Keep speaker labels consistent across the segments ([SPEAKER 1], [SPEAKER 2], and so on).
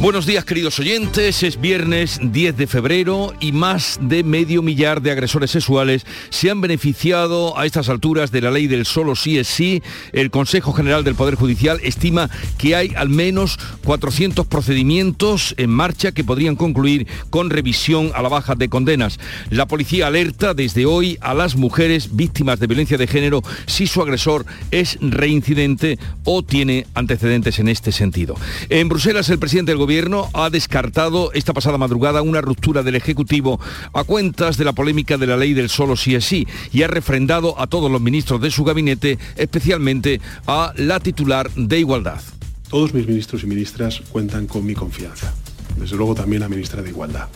[SPEAKER 1] Buenos días queridos oyentes, es viernes 10 de febrero y más de medio millar de agresores sexuales se han beneficiado a estas alturas de la ley del solo sí es sí. El Consejo General del Poder Judicial estima que hay al menos 400 procedimientos en marcha que podrían concluir con revisión a la baja de condenas. La policía alerta desde hoy a las mujeres víctimas de violencia de género si su agresor es reincidente o tiene antecedentes en este sentido. En Bruselas el presidente del gobierno Ha descartado esta pasada madrugada una ruptura del Ejecutivo a cuentas de la polémica de la ley del solo sí es sí y ha refrendado a todos los ministros de su gabinete, especialmente a la titular de Igualdad.
[SPEAKER 2] Todos mis ministros y ministras cuentan con mi confianza. Desde luego también la ministra de Igualdad.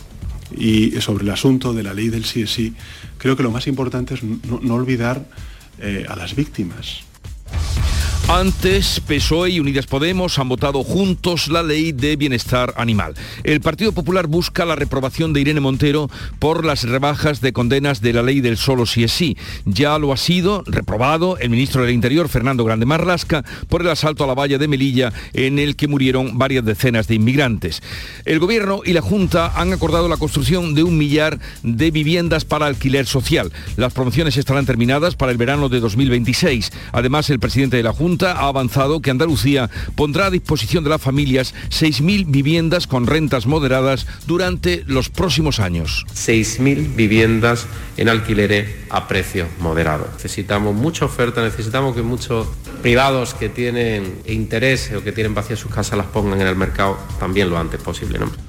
[SPEAKER 2] Y sobre el asunto de la ley del sí es sí, creo que lo más importante es no, olvidar eh, a las víctimas
[SPEAKER 1] antes, PSOE y Unidas Podemos han votado juntos la ley de bienestar animal. El Partido Popular busca la reprobación de Irene Montero por las rebajas de condenas de la ley del solo si es sí. Ya lo ha sido reprobado el ministro del Interior, Fernando Grande Marlasca, por el asalto a la valla de Melilla en el que murieron varias decenas de inmigrantes. El Gobierno y la Junta han acordado la construcción de un millar de viviendas para alquiler social. Las promociones estarán terminadas para el verano de 2026. Además, el presidente de la Junta ha avanzado que Andalucía pondrá a disposición de las familias 6.000 viviendas con rentas moderadas durante los próximos años.
[SPEAKER 3] 6.000 viviendas en alquiler a precio moderado. Necesitamos mucha oferta, necesitamos que muchos privados que tienen interés o que tienen vacías sus casas las pongan en el mercado también lo antes posible. ¿no?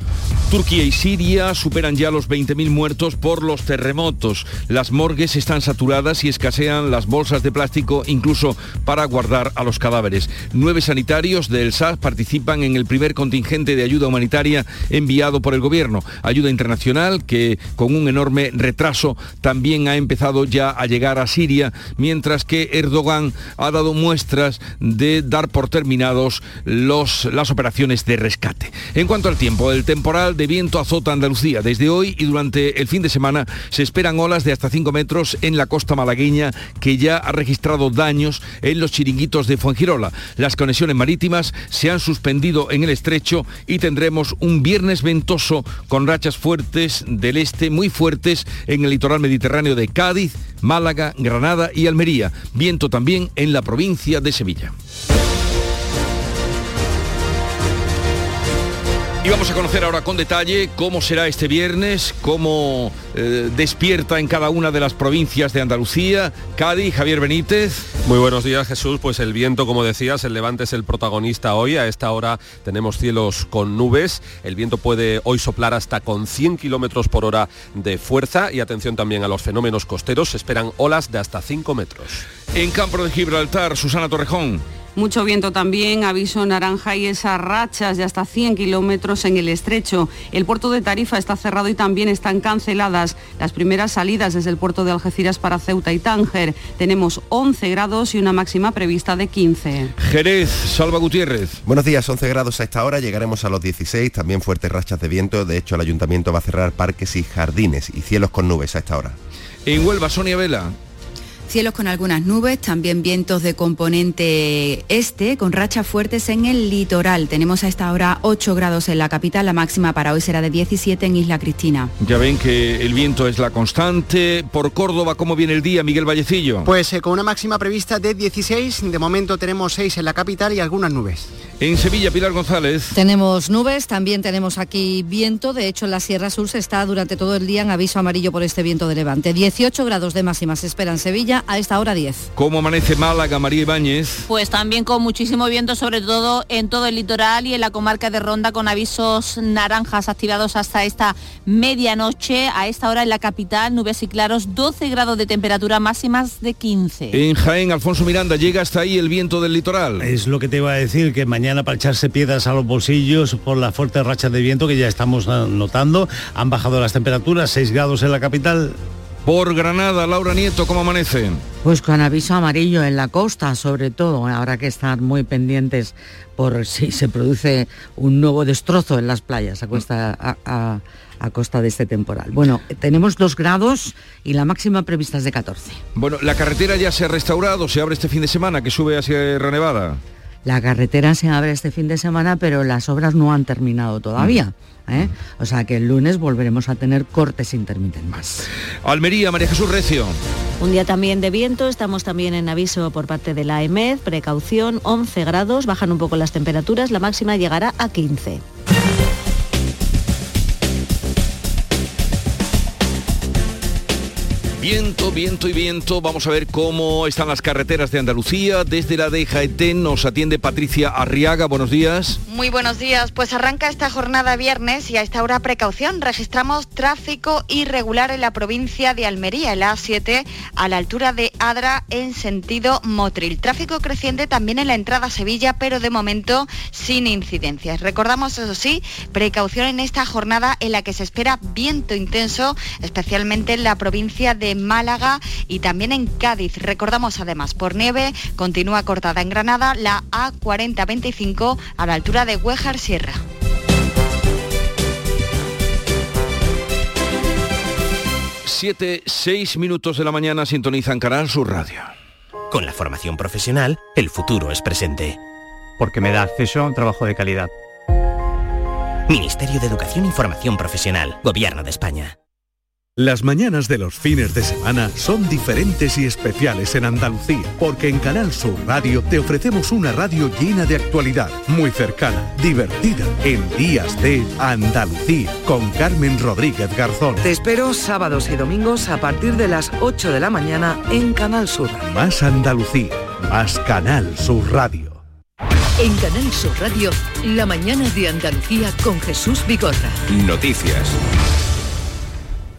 [SPEAKER 1] Turquía y Siria superan ya los 20.000 muertos por los terremotos. Las morgues están saturadas y escasean las bolsas de plástico incluso para guardar a los cadáveres. Nueve sanitarios del SAS participan en el primer contingente de ayuda humanitaria enviado por el gobierno. Ayuda internacional que con un enorme retraso también ha empezado ya a llegar a Siria, mientras que Erdogan ha dado muestras de dar por terminados los, las operaciones de rescate. En cuanto al tiempo, el temporal de viento azota Andalucía. Desde hoy y durante el fin de semana se esperan olas de hasta 5 metros en la costa malagueña que ya ha registrado daños en los chiringuitos de Fuengirola. Las conexiones marítimas se han suspendido en el estrecho y tendremos un viernes ventoso con rachas fuertes del este, muy fuertes en el litoral mediterráneo de Cádiz, Málaga, Granada y Almería. Viento también en la provincia de Sevilla. Y vamos a conocer ahora con detalle cómo será este viernes, cómo eh, despierta en cada una de las provincias de Andalucía. Cádiz, Javier Benítez.
[SPEAKER 4] Muy buenos días Jesús, pues el viento como decías, el levante es el protagonista hoy, a esta hora tenemos cielos con nubes, el viento puede hoy soplar hasta con 100 kilómetros por hora de fuerza y atención también a los fenómenos costeros, se esperan olas de hasta 5 metros.
[SPEAKER 1] En Campo de Gibraltar, Susana Torrejón.
[SPEAKER 5] Mucho viento también, aviso naranja y esas rachas de hasta 100 kilómetros en el estrecho. El puerto de Tarifa está cerrado y también están canceladas las primeras salidas desde el puerto de Algeciras para Ceuta y Tánger. Tenemos 11 grados y una máxima prevista de 15.
[SPEAKER 1] Jerez, Salva Gutiérrez.
[SPEAKER 6] Buenos días, 11 grados a esta hora, llegaremos a los 16, también fuertes rachas de viento. De hecho, el ayuntamiento va a cerrar parques y jardines y cielos con nubes a esta hora.
[SPEAKER 1] En Huelva, Sonia Vela.
[SPEAKER 7] Cielos con algunas nubes, también vientos de componente este, con rachas fuertes en el litoral. Tenemos a esta hora 8 grados en la capital, la máxima para hoy será de 17 en Isla Cristina.
[SPEAKER 1] Ya ven que el viento es la constante. Por Córdoba, ¿cómo viene el día, Miguel Vallecillo?
[SPEAKER 8] Pues eh, con una máxima prevista de 16, de momento tenemos 6 en la capital y algunas nubes.
[SPEAKER 1] En Sevilla, Pilar González.
[SPEAKER 9] Tenemos nubes, también tenemos aquí viento. De hecho, en la Sierra Sur se está durante todo el día en aviso amarillo por este viento de levante. 18 grados de máxima se espera en Sevilla a esta hora 10.
[SPEAKER 1] ¿Cómo amanece Málaga, María Ibáñez?
[SPEAKER 10] Pues también con muchísimo viento, sobre todo en todo el litoral y en la comarca de Ronda, con avisos naranjas activados hasta esta medianoche. A esta hora en la capital, nubes y claros, 12 grados de temperatura máximas de 15.
[SPEAKER 1] En Jaén, Alfonso Miranda, llega hasta ahí el viento del litoral.
[SPEAKER 11] Es lo que te iba a decir, que mañana mañana para echarse piedras a los bolsillos por las fuertes rachas de viento que ya estamos notando. Han bajado las temperaturas, 6 grados en la capital,
[SPEAKER 1] Por Granada, Laura Nieto, ¿cómo amanece?
[SPEAKER 12] Pues con aviso amarillo en la costa, sobre todo. Habrá que estar muy pendientes por si se produce un nuevo destrozo en las playas a costa, a, a costa de este temporal. Bueno, tenemos dos grados y la máxima prevista es de 14.
[SPEAKER 1] Bueno, la carretera ya se ha restaurado, se abre este fin de semana, que sube hacia Sierra Nevada.
[SPEAKER 12] La carretera se abre este fin de semana, pero las obras no han terminado todavía. ¿Eh? O sea que el lunes volveremos a tener cortes intermitentes.
[SPEAKER 1] Almería, María Jesús Recio.
[SPEAKER 13] Un día también de viento, estamos también en aviso por parte de la EMED, precaución, 11 grados, bajan un poco las temperaturas, la máxima llegará a 15.
[SPEAKER 1] Viento, viento y viento. Vamos a ver cómo están las carreteras de Andalucía. Desde la de Jaetén nos atiende Patricia Arriaga. Buenos días.
[SPEAKER 14] Muy buenos días. Pues arranca esta jornada viernes y a esta hora precaución. Registramos tráfico irregular en la provincia de Almería, el A7, a la altura de Adra en sentido Motril. Tráfico creciente también en la entrada a Sevilla, pero de momento sin incidencias. Recordamos, eso sí, precaución en esta jornada en la que se espera viento intenso, especialmente en la provincia de Málaga y también en Cádiz. Recordamos además, por nieve continúa cortada en Granada la A4025 a la altura de Huejar Sierra.
[SPEAKER 1] Siete, seis minutos de la mañana sintonizan Canal Sur Radio.
[SPEAKER 15] Con la formación profesional, el futuro es presente.
[SPEAKER 16] Porque me da acceso a un trabajo de calidad.
[SPEAKER 15] Ministerio de Educación y Formación Profesional, Gobierno de España.
[SPEAKER 17] Las mañanas de los fines de semana son diferentes y especiales en Andalucía, porque en Canal Sur Radio te ofrecemos una radio llena de actualidad, muy cercana, divertida, en días de Andalucía, con Carmen Rodríguez Garzón.
[SPEAKER 18] Te espero sábados y domingos a partir de las 8 de la mañana en Canal Sur.
[SPEAKER 17] Más Andalucía, más Canal Sur Radio.
[SPEAKER 19] En Canal Sur Radio, la mañana de Andalucía con Jesús Bigorra.
[SPEAKER 1] Noticias.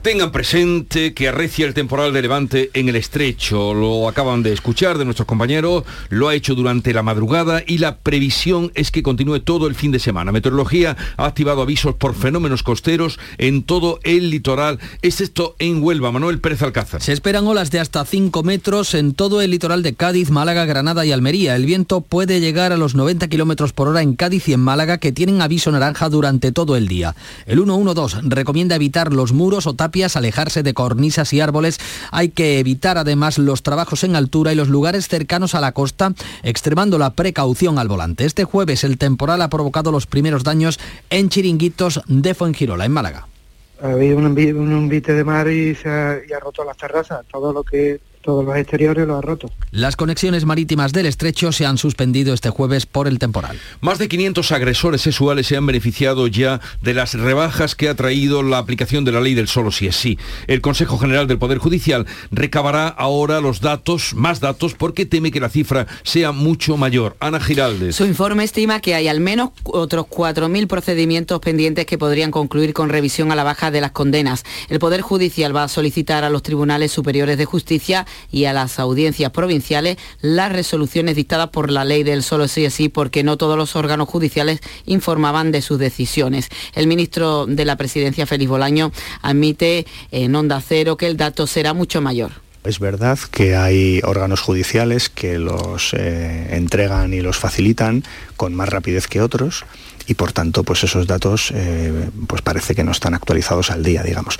[SPEAKER 1] Tengan presente que arrecia el temporal de Levante en el estrecho. Lo acaban de escuchar de nuestros compañeros, lo ha hecho durante la madrugada y la previsión es que continúe todo el fin de semana. Meteorología ha activado avisos por fenómenos costeros en todo el litoral, excepto en Huelva. Manuel Pérez Alcázar.
[SPEAKER 20] Se esperan olas de hasta 5 metros en todo el litoral de Cádiz, Málaga, Granada y Almería. El viento puede llegar a los 90 kilómetros por hora en Cádiz y en Málaga, que tienen aviso naranja durante todo el día. El 112 recomienda evitar los muros o tapias alejarse de cornisas y árboles. Hay que evitar además los trabajos en altura y los lugares cercanos a la costa, extremando la precaución al volante. Este jueves el temporal ha provocado los primeros daños en chiringuitos de Fuengirola, en Málaga.
[SPEAKER 21] Un, de mar y se ha, roto. Todo lo que todos los exteriores lo ha roto.
[SPEAKER 20] Las conexiones marítimas del estrecho se han suspendido este jueves por el temporal.
[SPEAKER 1] Más de 500 agresores sexuales se han beneficiado ya de las rebajas que ha traído la aplicación de la ley del solo si es sí. El Consejo General del Poder Judicial recabará ahora los datos, más datos, porque teme que la cifra sea mucho mayor. Ana Giraldes.
[SPEAKER 22] Su informe estima que hay al menos otros 4.000 procedimientos pendientes que podrían concluir con revisión a la baja de las condenas. El Poder Judicial va a solicitar a los tribunales superiores de justicia y a las audiencias provinciales las resoluciones dictadas por la ley del solo sí es sí porque no todos los órganos judiciales informaban de sus decisiones. El ministro de la Presidencia, Félix Bolaño, admite en Onda Cero que el dato será mucho mayor.
[SPEAKER 23] Es verdad que hay órganos judiciales que los eh, entregan y los facilitan con más rapidez que otros y por tanto pues esos datos eh, pues parece que no están actualizados al día, digamos.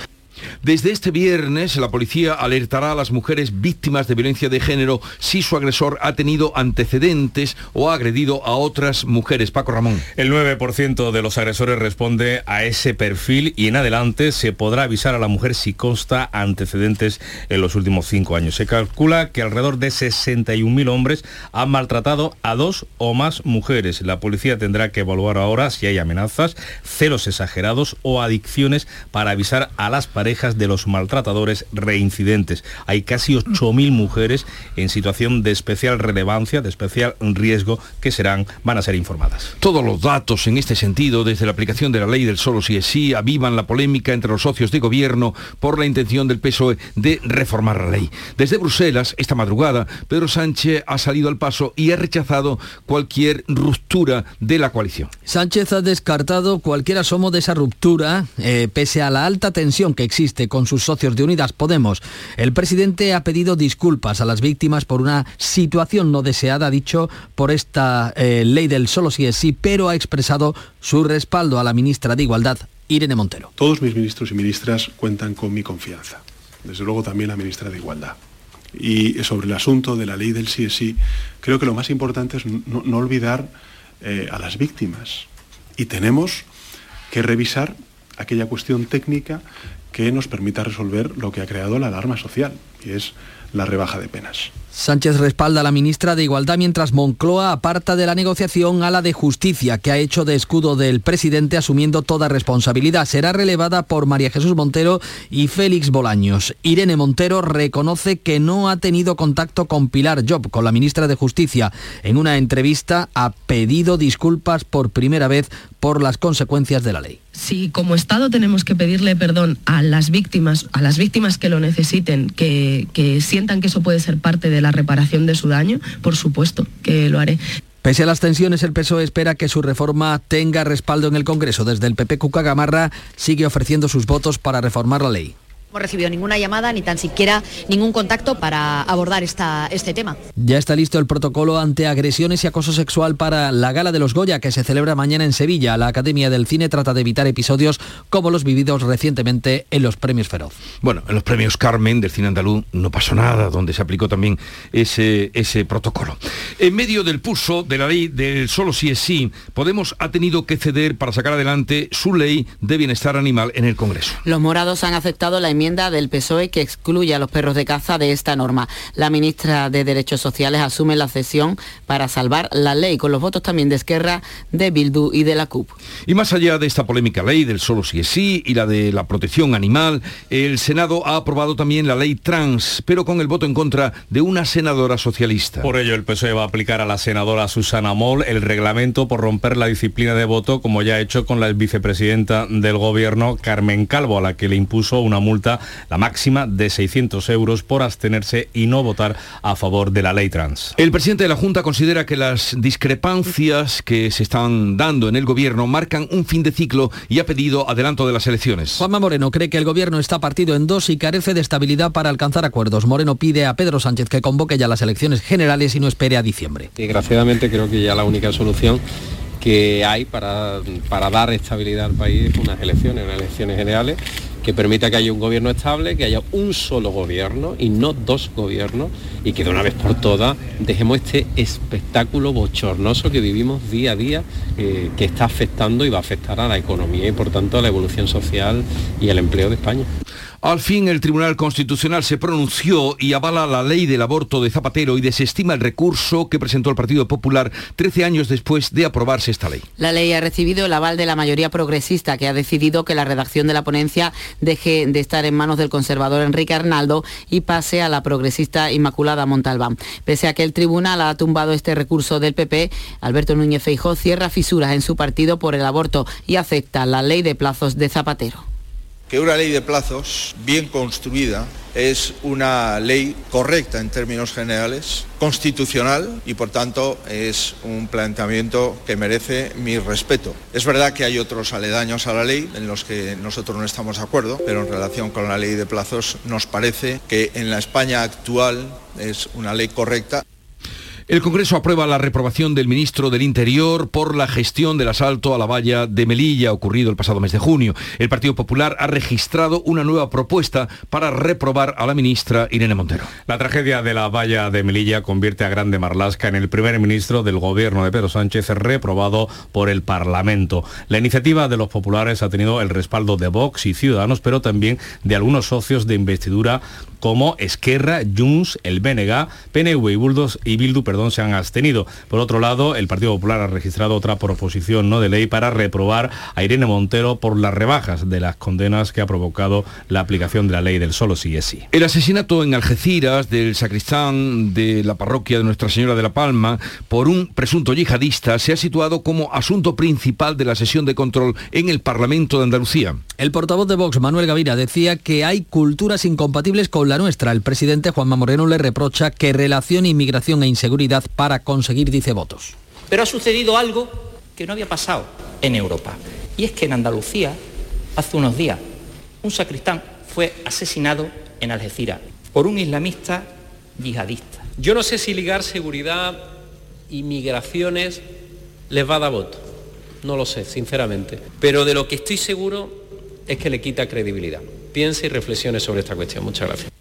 [SPEAKER 1] Desde este viernes, la policía alertará a las mujeres víctimas de violencia de género si su agresor ha tenido antecedentes o ha agredido a otras mujeres. Paco Ramón.
[SPEAKER 24] El 9% de los agresores responde a ese perfil y en adelante se podrá avisar a la mujer si consta antecedentes en los últimos cinco años. Se calcula que alrededor de 61.000 hombres han maltratado a dos o más mujeres. La policía tendrá que evaluar ahora si hay amenazas, celos exagerados o adicciones para avisar a las parejas de los maltratadores reincidentes. Hay casi 8.000 mujeres en situación de especial relevancia, de especial riesgo, que serán, van a ser informadas.
[SPEAKER 1] Todos los datos en este sentido, desde la aplicación de la ley del solo si es sí, avivan la polémica entre los socios de gobierno por la intención del PSOE de reformar la ley. Desde Bruselas, esta madrugada, Pedro Sánchez ha salido al paso y ha rechazado cualquier ruptura de la coalición.
[SPEAKER 20] Sánchez ha descartado cualquier asomo de esa ruptura, eh, pese a la alta tensión que existe con sus socios de Unidas Podemos. El presidente ha pedido disculpas a las víctimas por una situación no deseada, dicho, por esta eh, ley del solo si es sí, pero ha expresado su respaldo a la ministra de Igualdad, Irene Montero.
[SPEAKER 2] Todos mis ministros y ministras cuentan con mi confianza. Desde luego también la ministra de Igualdad. Y sobre el asunto de la ley del sí es sí, creo que lo más importante es no, no olvidar eh, a las víctimas. Y tenemos que revisar aquella cuestión técnica que nos permita resolver lo que ha creado la alarma social, y es la rebaja de penas.
[SPEAKER 20] Sánchez respalda a la ministra de Igualdad mientras Moncloa aparta de la negociación a la de Justicia, que ha hecho de escudo del presidente asumiendo toda responsabilidad. Será relevada por María Jesús Montero y Félix Bolaños. Irene Montero reconoce que no ha tenido contacto con Pilar Job, con la ministra de Justicia. En una entrevista ha pedido disculpas por primera vez por las consecuencias de la ley.
[SPEAKER 25] Si como Estado tenemos que pedirle perdón a las víctimas, a las víctimas que lo necesiten, que, que sientan que eso puede ser parte de la reparación de su daño, por supuesto que lo haré.
[SPEAKER 20] Pese a las tensiones, el PSOE espera que su reforma tenga respaldo en el Congreso. Desde el PP, Cuca Gamarra sigue ofreciendo sus votos para reformar la ley.
[SPEAKER 26] No hemos recibido ninguna llamada ni tan siquiera ningún contacto para abordar esta, este tema.
[SPEAKER 20] Ya está listo el protocolo ante agresiones y acoso sexual para la Gala de los Goya que se celebra mañana en Sevilla. La Academia del Cine trata de evitar episodios como los vividos recientemente en los premios Feroz.
[SPEAKER 1] Bueno, en los premios Carmen del cine andaluz no pasó nada, donde se aplicó también ese, ese protocolo. En medio del pulso de la ley del solo sí es sí, Podemos ha tenido que ceder para sacar adelante su ley de bienestar animal en el Congreso.
[SPEAKER 22] Los morados han aceptado la enmienda del PSOE que excluye a los perros de caza de esta norma. La ministra de Derechos Sociales asume la cesión para salvar la ley, con los votos también de Esquerra, de Bildu y de la CUP.
[SPEAKER 1] Y más allá de esta polémica ley del solo sí es sí y la de la protección animal, el Senado ha aprobado también la ley trans, pero con el voto en contra de una senadora socialista.
[SPEAKER 24] Por ello, el PSOE va a aplicar a la senadora Susana Moll el reglamento por romper la disciplina de voto, como ya ha hecho con la vicepresidenta del Gobierno, Carmen Calvo, a la que le impuso una multa la máxima de 600 euros por abstenerse y no votar a favor de la ley trans.
[SPEAKER 1] El presidente de la Junta considera que las discrepancias que se están dando en el gobierno marcan un fin de ciclo y ha pedido adelanto de las elecciones.
[SPEAKER 20] Juanma Moreno cree que el gobierno está partido en dos y carece de estabilidad para alcanzar acuerdos. Moreno pide a Pedro Sánchez que convoque ya las elecciones generales y no espere a diciembre.
[SPEAKER 27] Desgraciadamente creo que ya la única solución que hay para, para dar estabilidad al país es unas elecciones, unas elecciones generales que permita que haya un gobierno estable, que haya un solo gobierno y no dos gobiernos y que de una vez por todas dejemos este espectáculo bochornoso que vivimos día a día que está afectando y va a afectar a la economía y por tanto a la evolución social y el empleo de España.
[SPEAKER 1] Al fin el Tribunal Constitucional se pronunció y avala la ley del aborto de Zapatero y desestima el recurso que presentó el Partido Popular 13 años después de aprobarse esta ley.
[SPEAKER 22] La ley ha recibido el aval de la mayoría progresista que ha decidido que la redacción de la ponencia deje de estar en manos del conservador Enrique Arnaldo y pase a la progresista Inmaculada Montalbán. Pese a que el tribunal ha tumbado este recurso del PP, Alberto Núñez Feijó cierra fisuras en su partido por el aborto y acepta la ley de plazos de Zapatero
[SPEAKER 28] que una ley de plazos bien construida es una ley correcta en términos generales, constitucional y por tanto es un planteamiento que merece mi respeto. Es verdad que hay otros aledaños a la ley en los que nosotros no estamos de acuerdo, pero en relación con la ley de plazos nos parece que en la España actual es una ley correcta.
[SPEAKER 1] El Congreso aprueba la reprobación del ministro del Interior por la gestión del asalto a la valla de Melilla ocurrido el pasado mes de junio. El Partido Popular ha registrado una nueva propuesta para reprobar a la ministra Irene Montero.
[SPEAKER 24] La tragedia de la valla de Melilla convierte a Grande Marlasca en el primer ministro del gobierno de Pedro Sánchez reprobado por el Parlamento. La iniciativa de los populares ha tenido el respaldo de Vox y Ciudadanos, pero también de algunos socios de investidura como Esquerra, Junts, el BNG, PNV y, Buldos, y Bildu perdón, se han abstenido. Por otro lado, el Partido Popular ha registrado otra proposición no de ley para reprobar a Irene Montero por las rebajas de las condenas que ha provocado la aplicación de la ley del solo sí es sí.
[SPEAKER 1] El asesinato en Algeciras del sacristán de la parroquia de Nuestra Señora de la Palma por un presunto yihadista se ha situado como asunto principal de la sesión de control en el Parlamento de Andalucía.
[SPEAKER 20] El portavoz de Vox, Manuel Gavira, decía que hay culturas incompatibles con la nuestra. El presidente Juanma Moreno le reprocha que relacione inmigración e inseguridad para conseguir, dice, votos.
[SPEAKER 29] Pero ha sucedido algo que no había pasado en Europa. Y es que en Andalucía, hace unos días, un sacristán fue asesinado en Algeciras por un islamista yihadista.
[SPEAKER 3] Yo no sé si ligar seguridad y migraciones les va a dar voto. No lo sé, sinceramente. Pero de lo que estoy seguro es que le quita credibilidad. Piense y reflexione sobre esta cuestión. Muchas gracias.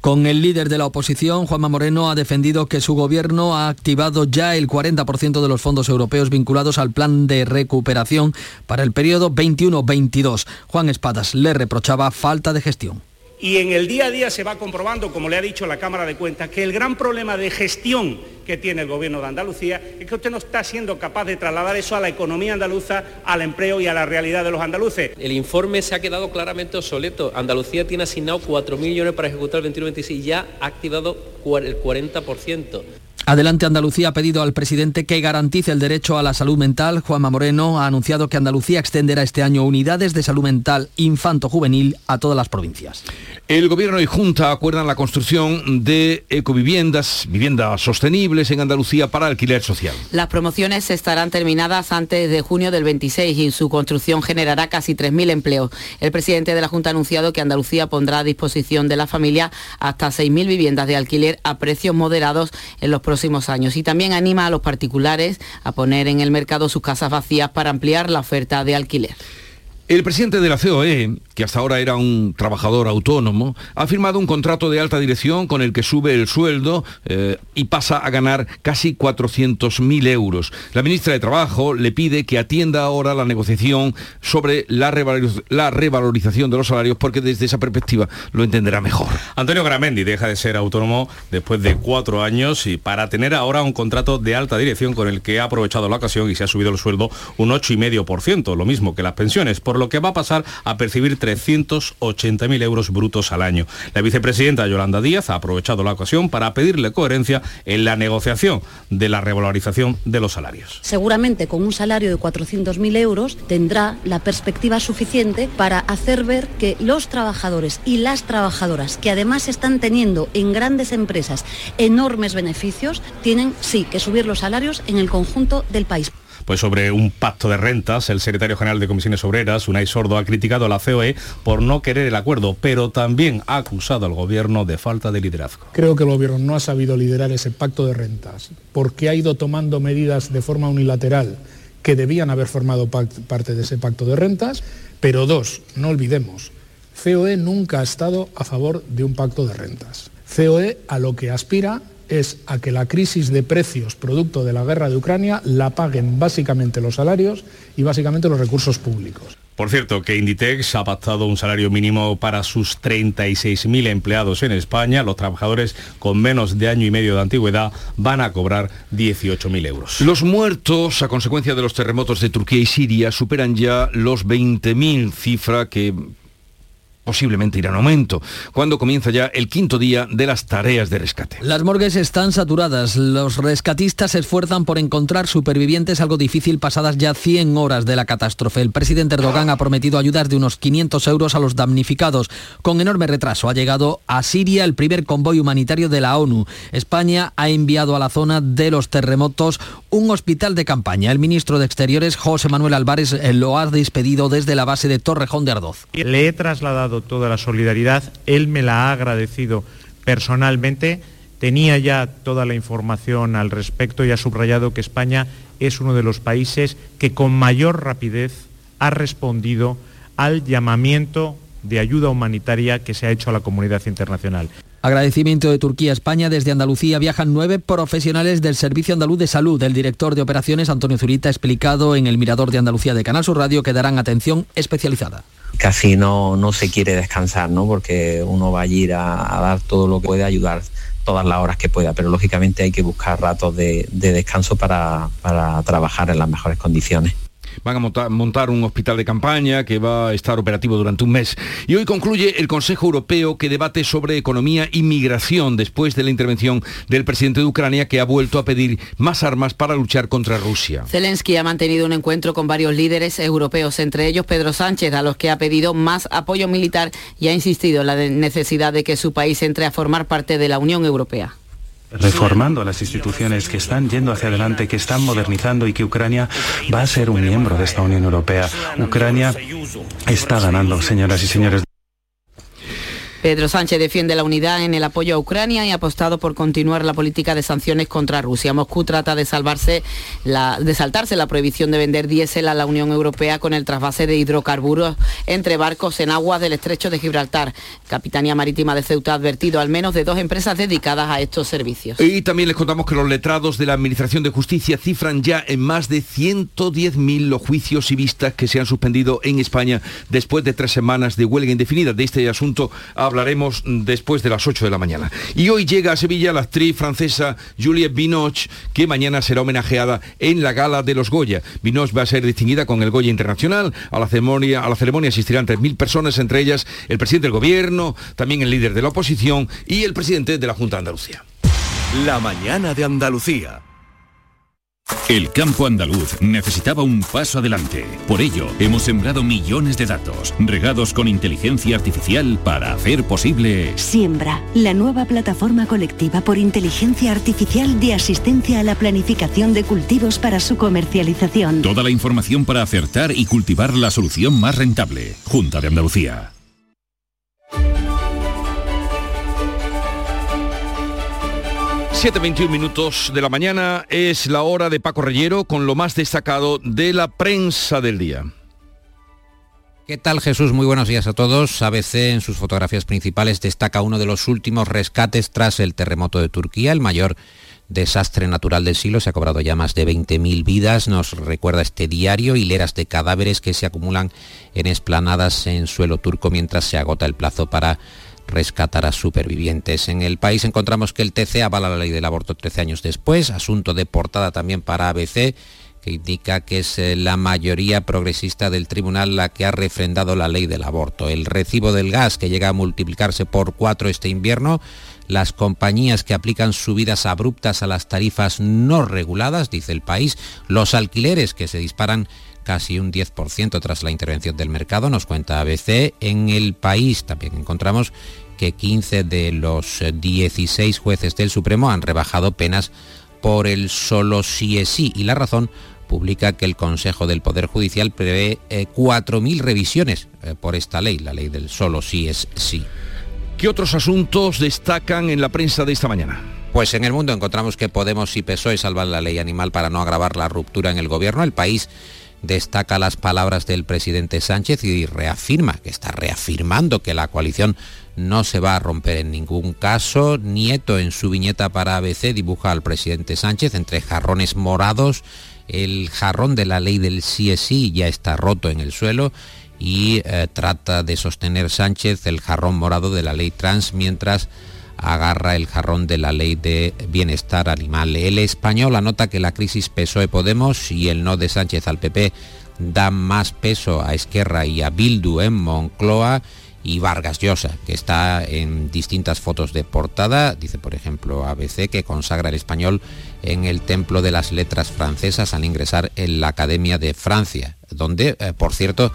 [SPEAKER 20] Con el líder de la oposición, Juanma Moreno, ha defendido que su gobierno ha activado ya el 40% de los fondos europeos vinculados al plan de recuperación para el periodo 21-22. Juan Espadas le reprochaba falta de gestión.
[SPEAKER 30] Y en el día a día se va comprobando, como le ha dicho la Cámara de Cuentas, que el gran problema de gestión que tiene el Gobierno de Andalucía es que usted no está siendo capaz de trasladar eso a la economía andaluza, al empleo y a la realidad de los andaluces.
[SPEAKER 3] El informe se ha quedado claramente obsoleto. Andalucía tiene asignado 4.000 millones para ejecutar el 21-26 y ya ha activado el 40%.
[SPEAKER 20] Adelante Andalucía ha pedido al presidente que garantice el derecho a la salud mental. Juanma Moreno ha anunciado que Andalucía extenderá este año unidades de salud mental infanto-juvenil a todas las provincias.
[SPEAKER 1] El Gobierno y Junta acuerdan la construcción de ecoviviendas, viviendas sostenibles en Andalucía para alquiler social.
[SPEAKER 22] Las promociones estarán terminadas antes de junio del 26 y su construcción generará casi 3.000 empleos. El presidente de la Junta ha anunciado que Andalucía pondrá a disposición de la familia hasta 6.000 viviendas de alquiler a precios moderados en los próximos años y también anima a los particulares a poner en el mercado sus casas vacías para ampliar la oferta de alquiler.
[SPEAKER 1] El presidente de la COE, que hasta ahora era un trabajador autónomo, ha firmado un contrato de alta dirección con el que sube el sueldo eh, y pasa a ganar casi 400.000 euros. La ministra de Trabajo le pide que atienda ahora la negociación sobre la, revalorización de los salarios porque desde esa perspectiva lo entenderá mejor.
[SPEAKER 24] Antonio Gramendi deja de ser autónomo después de cuatro años y para tener ahora un contrato de alta dirección con el que ha aprovechado la ocasión y se ha subido el sueldo un 8,5%, lo mismo que las pensiones. Lo que va a pasar a percibir 380.000 euros brutos al año. La vicepresidenta Yolanda Díaz ha aprovechado la ocasión para pedirle coherencia en la negociación de la revalorización de los salarios.
[SPEAKER 31] Seguramente con un salario de 400.000 euros tendrá la perspectiva suficiente para hacer ver que los trabajadores y las trabajadoras, que además están teniendo en grandes empresas enormes beneficios, tienen sí que subir los salarios en el conjunto del país.
[SPEAKER 24] Pues sobre un pacto de rentas, el secretario general de Comisiones Obreras, Unai Sordo, ha criticado a la COE por no querer el acuerdo, pero también ha acusado al gobierno de falta de liderazgo.
[SPEAKER 32] Creo que el gobierno no ha sabido liderar ese pacto de rentas, porque ha ido tomando medidas de forma unilateral que debían haber formado parte de ese pacto de rentas, pero dos, no olvidemos, COE nunca ha estado a favor de un pacto de rentas. COE a lo que aspira es a que la crisis de precios producto de la guerra de Ucrania la paguen básicamente los salarios y básicamente los recursos públicos.
[SPEAKER 24] Por cierto, que Inditex ha pactado un salario mínimo para sus 36.000 empleados en España. Los trabajadores con menos de año y medio de antigüedad van a cobrar 18.000 euros.
[SPEAKER 1] Los muertos a consecuencia de los terremotos de Turquía y Siria superan ya los 20.000, cifra que posiblemente irá en aumento, cuando comienza ya el quinto día de las tareas de rescate.
[SPEAKER 20] Las morgues están saturadas, los rescatistas se esfuerzan por encontrar supervivientes, algo difícil pasadas ya 100 horas de la catástrofe. El presidente Erdogan ha prometido ayudar de unos 500 euros a los damnificados. Con enorme retraso ha llegado a Siria el primer convoy humanitario de la ONU. España ha enviado a la zona de los terremotos un hospital de campaña. El ministro de Exteriores, José Manuel Álvarez, lo ha despedido desde la base de Torrejón de Ardoz.
[SPEAKER 33] Le he trasladado toda la solidaridad, él me la ha agradecido personalmente, tenía ya toda la información al respecto y ha subrayado que España es uno de los países que con mayor rapidez ha respondido al llamamiento de ayuda humanitaria que se ha hecho a la comunidad internacional.
[SPEAKER 20] Agradecimiento de Turquía a España. Desde Andalucía viajan nueve profesionales del Servicio Andaluz de Salud. El director de operaciones, Antonio Zurita, ha explicado en el Mirador de Andalucía de Canal Sur Radio que darán atención especializada
[SPEAKER 34] casi no, no se quiere descansar, ¿no? Porque uno va a ir a, dar todo lo que puede, ayudar todas las horas que pueda, pero lógicamente hay que buscar ratos de, descanso para trabajar en las mejores condiciones
[SPEAKER 1] van a montar, un hospital de campaña que va a estar operativo durante un mes. Y hoy concluye el Consejo Europeo que debate sobre economía y migración después de la intervención del presidente de Ucrania que ha vuelto a pedir más armas para luchar contra Rusia.
[SPEAKER 22] Zelensky ha mantenido un encuentro con varios líderes europeos, entre ellos Pedro Sánchez, a los que ha pedido más apoyo militar y ha insistido en la necesidad de que su país entre a formar parte de la Unión Europea
[SPEAKER 35] reformando las instituciones que están yendo hacia adelante, que están modernizando y que Ucrania va a ser un miembro de esta Unión Europea. Ucrania está ganando, señoras y señores.
[SPEAKER 22] Pedro Sánchez defiende la unidad en el apoyo a Ucrania y ha apostado por continuar la política de sanciones contra Rusia. Moscú trata de, salvarse de saltarse la prohibición de vender diésel a la Unión Europea con el trasvase de hidrocarburos entre barcos en aguas del estrecho de Gibraltar. Capitanía Marítima de Ceuta ha advertido al menos de dos empresas dedicadas a estos servicios.
[SPEAKER 1] Y también les contamos que los letrados de la Administración de Justicia cifran ya en más de 110.000 los juicios y vistas que se han suspendido en España después de tres semanas de huelga indefinida. De este asunto hablaremos después de las 8 de la mañana. Y hoy llega a Sevilla la actriz francesa Juliette Binoche, que mañana será homenajeada en la gala de los Goya. Binoche va a ser distinguida con el Goya Internacional. A la ceremonia, a la ceremonia asistirán 3.000 personas, entre ellas el presidente del gobierno, también el líder de la oposición y el presidente de la Junta de Andalucía.
[SPEAKER 36] La mañana de Andalucía.
[SPEAKER 37] El campo andaluz necesitaba un paso adelante. Por ello, hemos sembrado millones de datos, regados con inteligencia artificial para hacer posible...
[SPEAKER 38] Siembra, la nueva plataforma colectiva por inteligencia artificial de asistencia a la planificación de cultivos para su comercialización.
[SPEAKER 37] Toda la información para acertar y cultivar la solución más rentable. Junta de Andalucía.
[SPEAKER 1] 7.21 minutos de la mañana es la hora de Paco Reyero con lo más destacado de la prensa del día.
[SPEAKER 39] ¿Qué tal Jesús? Muy buenos días a todos. ABC en sus fotografías principales destaca uno de los últimos rescates tras el terremoto de Turquía, el mayor desastre natural del siglo. Se ha cobrado ya más de 20.000 vidas. Nos recuerda este diario, hileras de cadáveres que se acumulan en esplanadas en suelo turco mientras se agota el plazo para rescatar a supervivientes. En el país encontramos que el TC avala la ley del aborto 13 años después, asunto de portada también para ABC que indica que es eh, la mayoría progresista del tribunal la que ha refrendado la ley del aborto. El recibo del gas que llega a multiplicarse por cuatro este invierno, las compañías que aplican subidas abruptas a las tarifas no reguladas, dice el país, los alquileres que se disparan casi un 10% tras la intervención del mercado, nos cuenta ABC. En el país también encontramos que 15 de los 16 jueces del Supremo han rebajado penas por el solo sí es sí y la razón publica que el Consejo del Poder Judicial prevé 4.000 eh, revisiones eh, por esta ley, la ley del solo sí es sí.
[SPEAKER 1] ¿Qué otros asuntos destacan en la prensa de esta mañana?
[SPEAKER 39] Pues en el mundo encontramos que Podemos y PSOE salvan la ley animal para no agravar la ruptura en el gobierno. El país destaca las palabras del presidente Sánchez y reafirma, que está reafirmando que la coalición no se va a romper en ningún caso. Nieto en su viñeta para ABC dibuja al presidente Sánchez entre jarrones morados. El jarrón de la ley del sí es sí ya está roto en el suelo y eh, trata de sostener Sánchez el jarrón morado de la ley trans mientras agarra el jarrón de la ley de bienestar animal. El español anota que la crisis PSOE-Podemos y el no de Sánchez al PP dan más peso a Esquerra y a Bildu en Moncloa y Vargas Llosa, que está en distintas fotos de portada, dice por ejemplo ABC, que consagra el español en el Templo de las Letras Francesas al ingresar en la Academia de Francia, donde, eh, por cierto,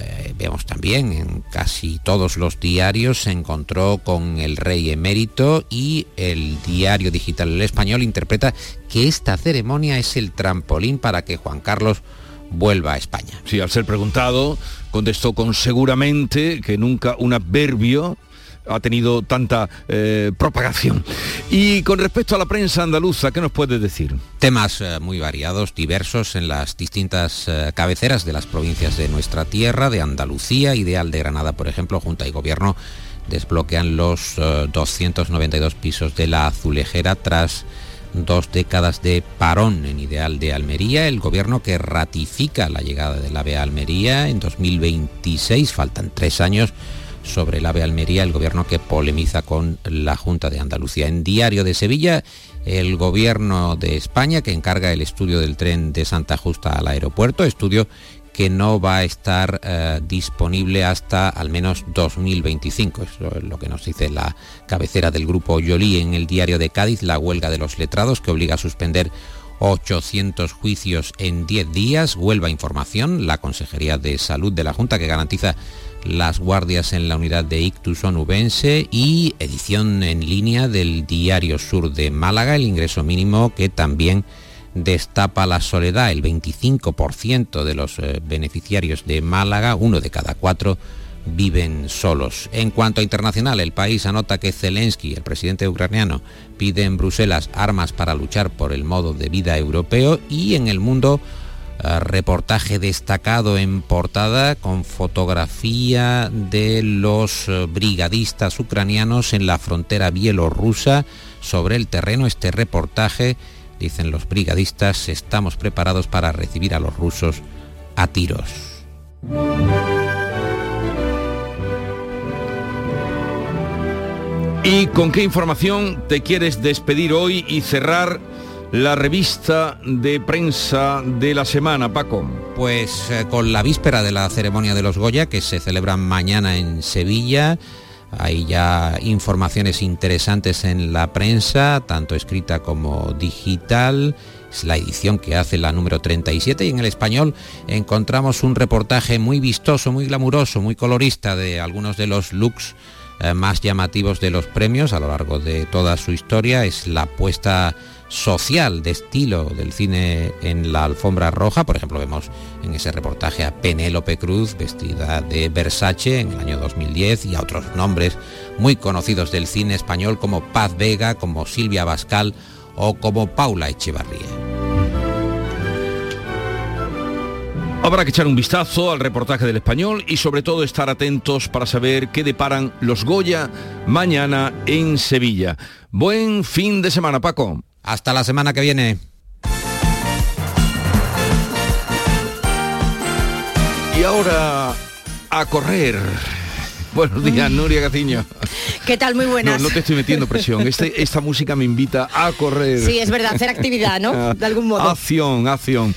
[SPEAKER 39] eh, vemos también en casi todos los diarios se encontró con el rey emérito y el diario digital El Español interpreta que esta ceremonia es el trampolín para que Juan Carlos vuelva a España.
[SPEAKER 1] Sí, al ser preguntado, contestó con seguramente que nunca un adverbio ha tenido tanta eh, propagación. Y con respecto a la prensa andaluza, ¿qué nos puedes decir?
[SPEAKER 39] Temas eh, muy variados, diversos en las distintas eh, cabeceras de las provincias de nuestra tierra, de Andalucía, Ideal de Granada, por ejemplo, Junta y Gobierno desbloquean los 292 pisos de la azulejera tras dos décadas de parón en Ideal de Almería, el gobierno que ratifica la llegada del AVE a Almería en 2026, faltan tres años sobre el AVE Almería, el gobierno que polemiza con la Junta de Andalucía. En Diario de Sevilla, el gobierno de España que encarga el estudio del tren de Santa Justa al aeropuerto, estudio que no va a estar eh, disponible hasta al menos 2025. Eso es lo que nos dice la cabecera del grupo Yolí en el diario de Cádiz, la huelga de los letrados que obliga a suspender 800 juicios en 10 días. Huelva Información, la Consejería de Salud de la Junta que garantiza las guardias en la unidad de Ictus onubense y edición en línea del Diario Sur de Málaga, el ingreso mínimo que también destapa la soledad. El 25% de los eh, beneficiarios de Málaga, uno de cada cuatro, viven solos. En cuanto a internacional, el país anota que Zelensky, el presidente ucraniano, pide en Bruselas armas para luchar por el modo de vida europeo y en el mundo reportaje destacado en portada con fotografía de los eh, brigadistas ucranianos en la frontera bielorrusa sobre el terreno. Este reportaje, dicen los brigadistas, estamos preparados para recibir a los rusos a tiros.
[SPEAKER 1] ¿Y con qué información te quieres despedir hoy y cerrar la revista de prensa de la semana, Paco?
[SPEAKER 39] Pues eh, con la víspera de la ceremonia de los Goya, que se celebra mañana en Sevilla, hay ya informaciones interesantes en la prensa, tanto escrita como digital. Es la edición que hace la número 37 y en el español encontramos un reportaje muy vistoso, muy glamuroso, muy colorista de algunos de los looks eh, más llamativos de los premios a lo largo de toda su historia. Es la apuesta social de estilo del cine en la alfombra roja. Por ejemplo, vemos en ese reportaje a Penélope Cruz vestida de Versace en el año 2010 y a otros nombres muy conocidos del cine español como Paz Vega, como Silvia Bascal o como Paula Echevarría.
[SPEAKER 1] Habrá que echar un vistazo al reportaje del español y sobre todo estar atentos para saber qué deparan los Goya mañana en Sevilla. Buen fin de semana, Paco.
[SPEAKER 39] Hasta la semana que viene.
[SPEAKER 1] Y ahora a correr. Buenos días, Nuria Gaciño.
[SPEAKER 40] ¿Qué tal? Muy buenas.
[SPEAKER 1] No, no te estoy metiendo presión. Este, esta música me invita a correr.
[SPEAKER 40] Sí, es verdad, hacer actividad, ¿no? De algún modo.
[SPEAKER 1] Acción, acción.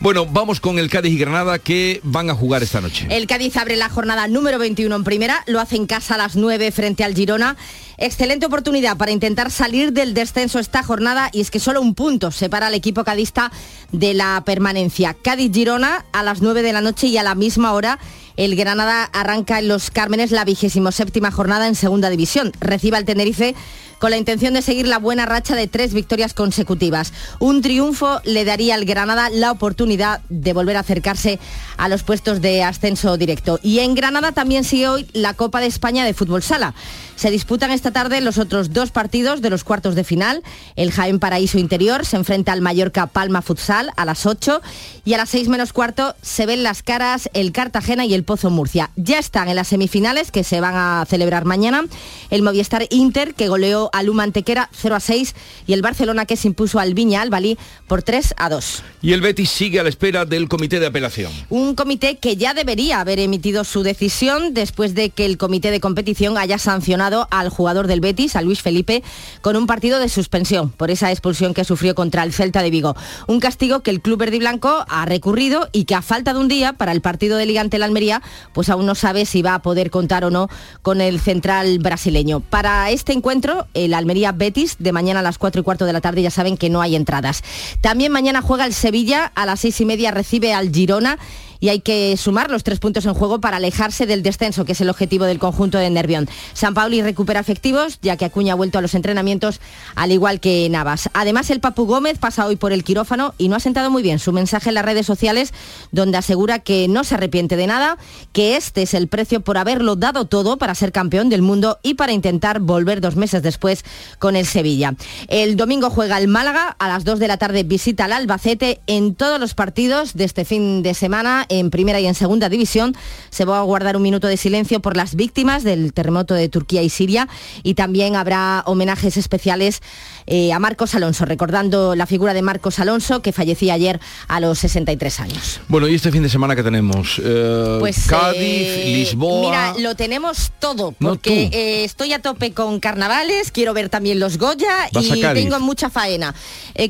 [SPEAKER 1] Bueno, vamos con el Cádiz y Granada que van a jugar esta noche.
[SPEAKER 40] El Cádiz abre la jornada número 21 en primera, lo hace en casa a las 9 frente al Girona. Excelente oportunidad para intentar salir del descenso esta jornada y es que solo un punto separa al equipo cadista de la permanencia. Cádiz-Girona a las 9 de la noche y a la misma hora el Granada arranca en Los Cármenes la vigésimo séptima jornada en segunda división. Recibe al Tenerife con la intención de seguir la buena racha de tres victorias consecutivas. Un triunfo le daría al Granada la oportunidad de volver a acercarse a los puestos de ascenso directo. Y en Granada también sigue hoy la Copa de España de Fútbol Sala. Se disputan esta tarde los otros dos partidos de los cuartos de final. El Jaén Paraíso Interior se enfrenta al Mallorca Palma Futsal a las 8 y a las 6 menos cuarto se ven las caras el Cartagena y el Pozo Murcia. Ya están en las semifinales que se van a celebrar mañana. El Movistar Inter que goleó al Humantequera 0 a 6 y el Barcelona que se impuso al Viña al Balí por 3 a 2.
[SPEAKER 1] Y el Betis sigue a la espera del comité de apelación.
[SPEAKER 40] Un comité que ya debería haber emitido su decisión después de que el comité de competición haya sancionado al jugador del Betis, a Luis Felipe, con un partido de suspensión por esa expulsión que sufrió contra el Celta de Vigo. Un castigo que el club verde y blanco ha recurrido y que a falta de un día para el partido de Liga ante la Almería, pues aún no sabe si va a poder contar o no con el central brasileño. Para este encuentro, el Almería Betis, de mañana a las 4 y cuarto de la tarde, ya saben que no hay entradas. También mañana juega el Sevilla, a las seis y media recibe al Girona y hay que sumar los tres puntos en juego para alejarse del descenso, que es el objetivo del conjunto de Nervión. San Pauli recupera efectivos, ya que Acuña ha vuelto a los entrenamientos, al igual que Navas. Además, el Papu Gómez pasa hoy por el quirófano y no ha sentado muy bien su mensaje en las redes sociales, donde asegura que no se arrepiente de nada, que este es el precio por haberlo dado todo para ser campeón del mundo y para intentar volver dos meses después con el Sevilla. El domingo juega el Málaga, a las 2 de la tarde visita al Albacete en todos los partidos de este fin de semana en primera y en segunda división. Se va a guardar un minuto de silencio por las víctimas del terremoto de Turquía y Siria y también habrá homenajes especiales eh, a Marcos Alonso, recordando la figura de Marcos Alonso que fallecía ayer a los 63 años.
[SPEAKER 1] Bueno, ¿y este fin de semana que tenemos? Eh,
[SPEAKER 40] pues
[SPEAKER 1] Cádiz,
[SPEAKER 40] eh,
[SPEAKER 1] Lisboa.
[SPEAKER 40] Mira, lo tenemos todo, porque estoy a tope con carnavales, quiero ver también los Goya
[SPEAKER 1] Vas
[SPEAKER 40] y tengo mucha faena.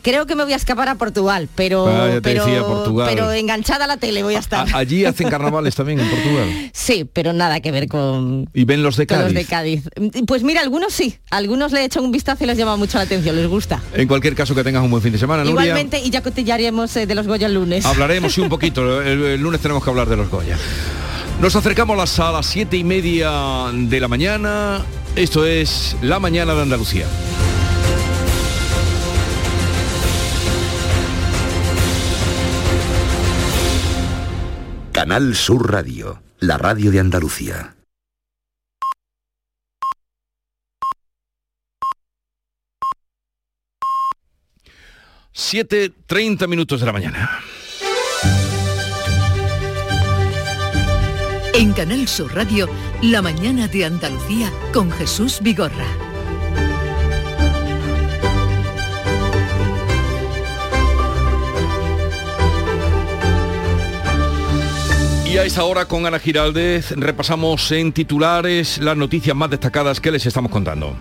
[SPEAKER 40] Creo que me voy a escapar a Portugal, pero,
[SPEAKER 1] Ah, ya te
[SPEAKER 40] pero,
[SPEAKER 1] decía, Portugal.
[SPEAKER 40] pero enganchada a la tele voy a estar.
[SPEAKER 1] A- allí hacen carnavales también en Portugal.
[SPEAKER 40] Sí, pero nada que ver con,
[SPEAKER 1] Y ven los de Cádiz.
[SPEAKER 40] los de Cádiz. Pues mira, algunos sí, algunos le he hecho un vistazo y les llama mucho la atención, les gusta.
[SPEAKER 1] En cualquier caso que tengas un buen fin de semana, Nuria.
[SPEAKER 40] Igualmente, y ya cotillaremos eh, de los Goya el lunes.
[SPEAKER 1] Hablaremos sí un poquito. El, el lunes tenemos que hablar de los Goya. Nos acercamos a las, a las siete y media de la mañana. Esto es La Mañana de Andalucía.
[SPEAKER 36] Canal Sur Radio, la radio de Andalucía.
[SPEAKER 1] Siete treinta minutos de la mañana.
[SPEAKER 41] En Canal Sur Radio, la mañana de Andalucía con Jesús Vigorra.
[SPEAKER 1] Y a esta hora con Ana Giraldez repasamos en titulares las noticias más destacadas que les estamos contando.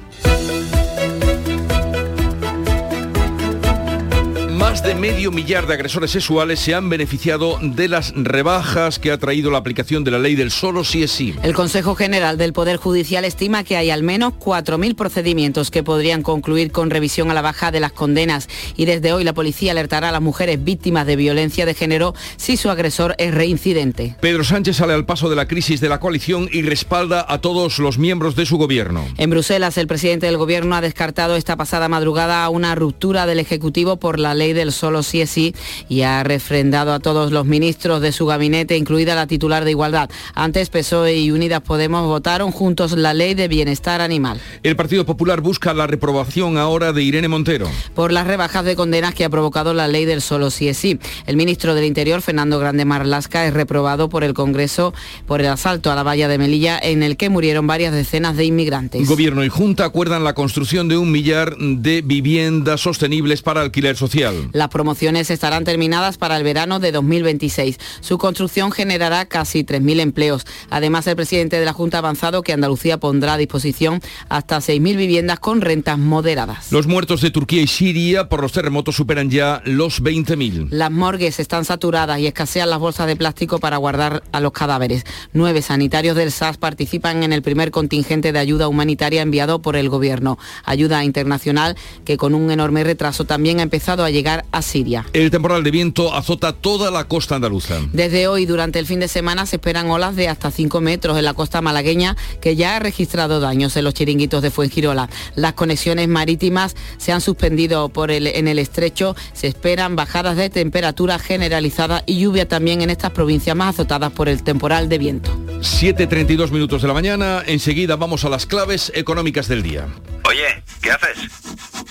[SPEAKER 1] Más de medio millar de agresores sexuales se han beneficiado de las rebajas que ha traído la aplicación de la ley del solo sí es sí.
[SPEAKER 22] El Consejo General del Poder Judicial estima que hay al menos 4.000 procedimientos que podrían concluir con revisión a la baja de las condenas y desde hoy la policía alertará a las mujeres víctimas de violencia de género si su agresor es reincidente.
[SPEAKER 1] Pedro Sánchez sale al paso de la crisis de la coalición y respalda a todos los miembros de su gobierno.
[SPEAKER 22] En Bruselas, el presidente del gobierno ha descartado esta pasada madrugada una ruptura del Ejecutivo por la ley del solo sí es sí y ha refrendado a todos los ministros de su gabinete, incluida la titular de Igualdad. Antes PSOE y Unidas Podemos votaron juntos la ley de bienestar animal.
[SPEAKER 1] El Partido Popular busca la reprobación ahora de Irene Montero.
[SPEAKER 22] Por las rebajas de condenas que ha provocado la ley del solo sí es sí. El ministro del Interior, Fernando Grande Marlasca, es reprobado por el Congreso por el asalto a la valla de Melilla en el que murieron varias decenas de inmigrantes.
[SPEAKER 1] Gobierno y Junta acuerdan la construcción de un millar de viviendas sostenibles para alquiler social.
[SPEAKER 22] Las promociones estarán terminadas para el verano de 2026. Su construcción generará casi 3.000 empleos. Además, el presidente de la Junta ha avanzado que Andalucía pondrá a disposición hasta 6.000 viviendas con rentas moderadas.
[SPEAKER 1] Los muertos de Turquía y Siria por los terremotos superan ya los 20.000.
[SPEAKER 22] Las morgues están saturadas y escasean las bolsas de plástico para guardar a los cadáveres. Nueve sanitarios del SAS participan en el primer contingente de ayuda humanitaria enviado por el Gobierno. Ayuda internacional que con un enorme retraso también ha empezado a llegar a Siria.
[SPEAKER 1] El temporal de viento azota toda la costa andaluza.
[SPEAKER 22] Desde hoy, durante el fin de semana, se esperan olas de hasta 5 metros en la costa malagueña, que ya ha registrado daños en los chiringuitos de Fuengirola. Las conexiones marítimas se han suspendido por el, en el estrecho. Se esperan bajadas de temperatura generalizada y lluvia también en estas provincias más azotadas por el temporal de viento.
[SPEAKER 1] 7.32 minutos de la mañana. Enseguida vamos a las claves económicas del día.
[SPEAKER 42] Oye, ¿qué haces?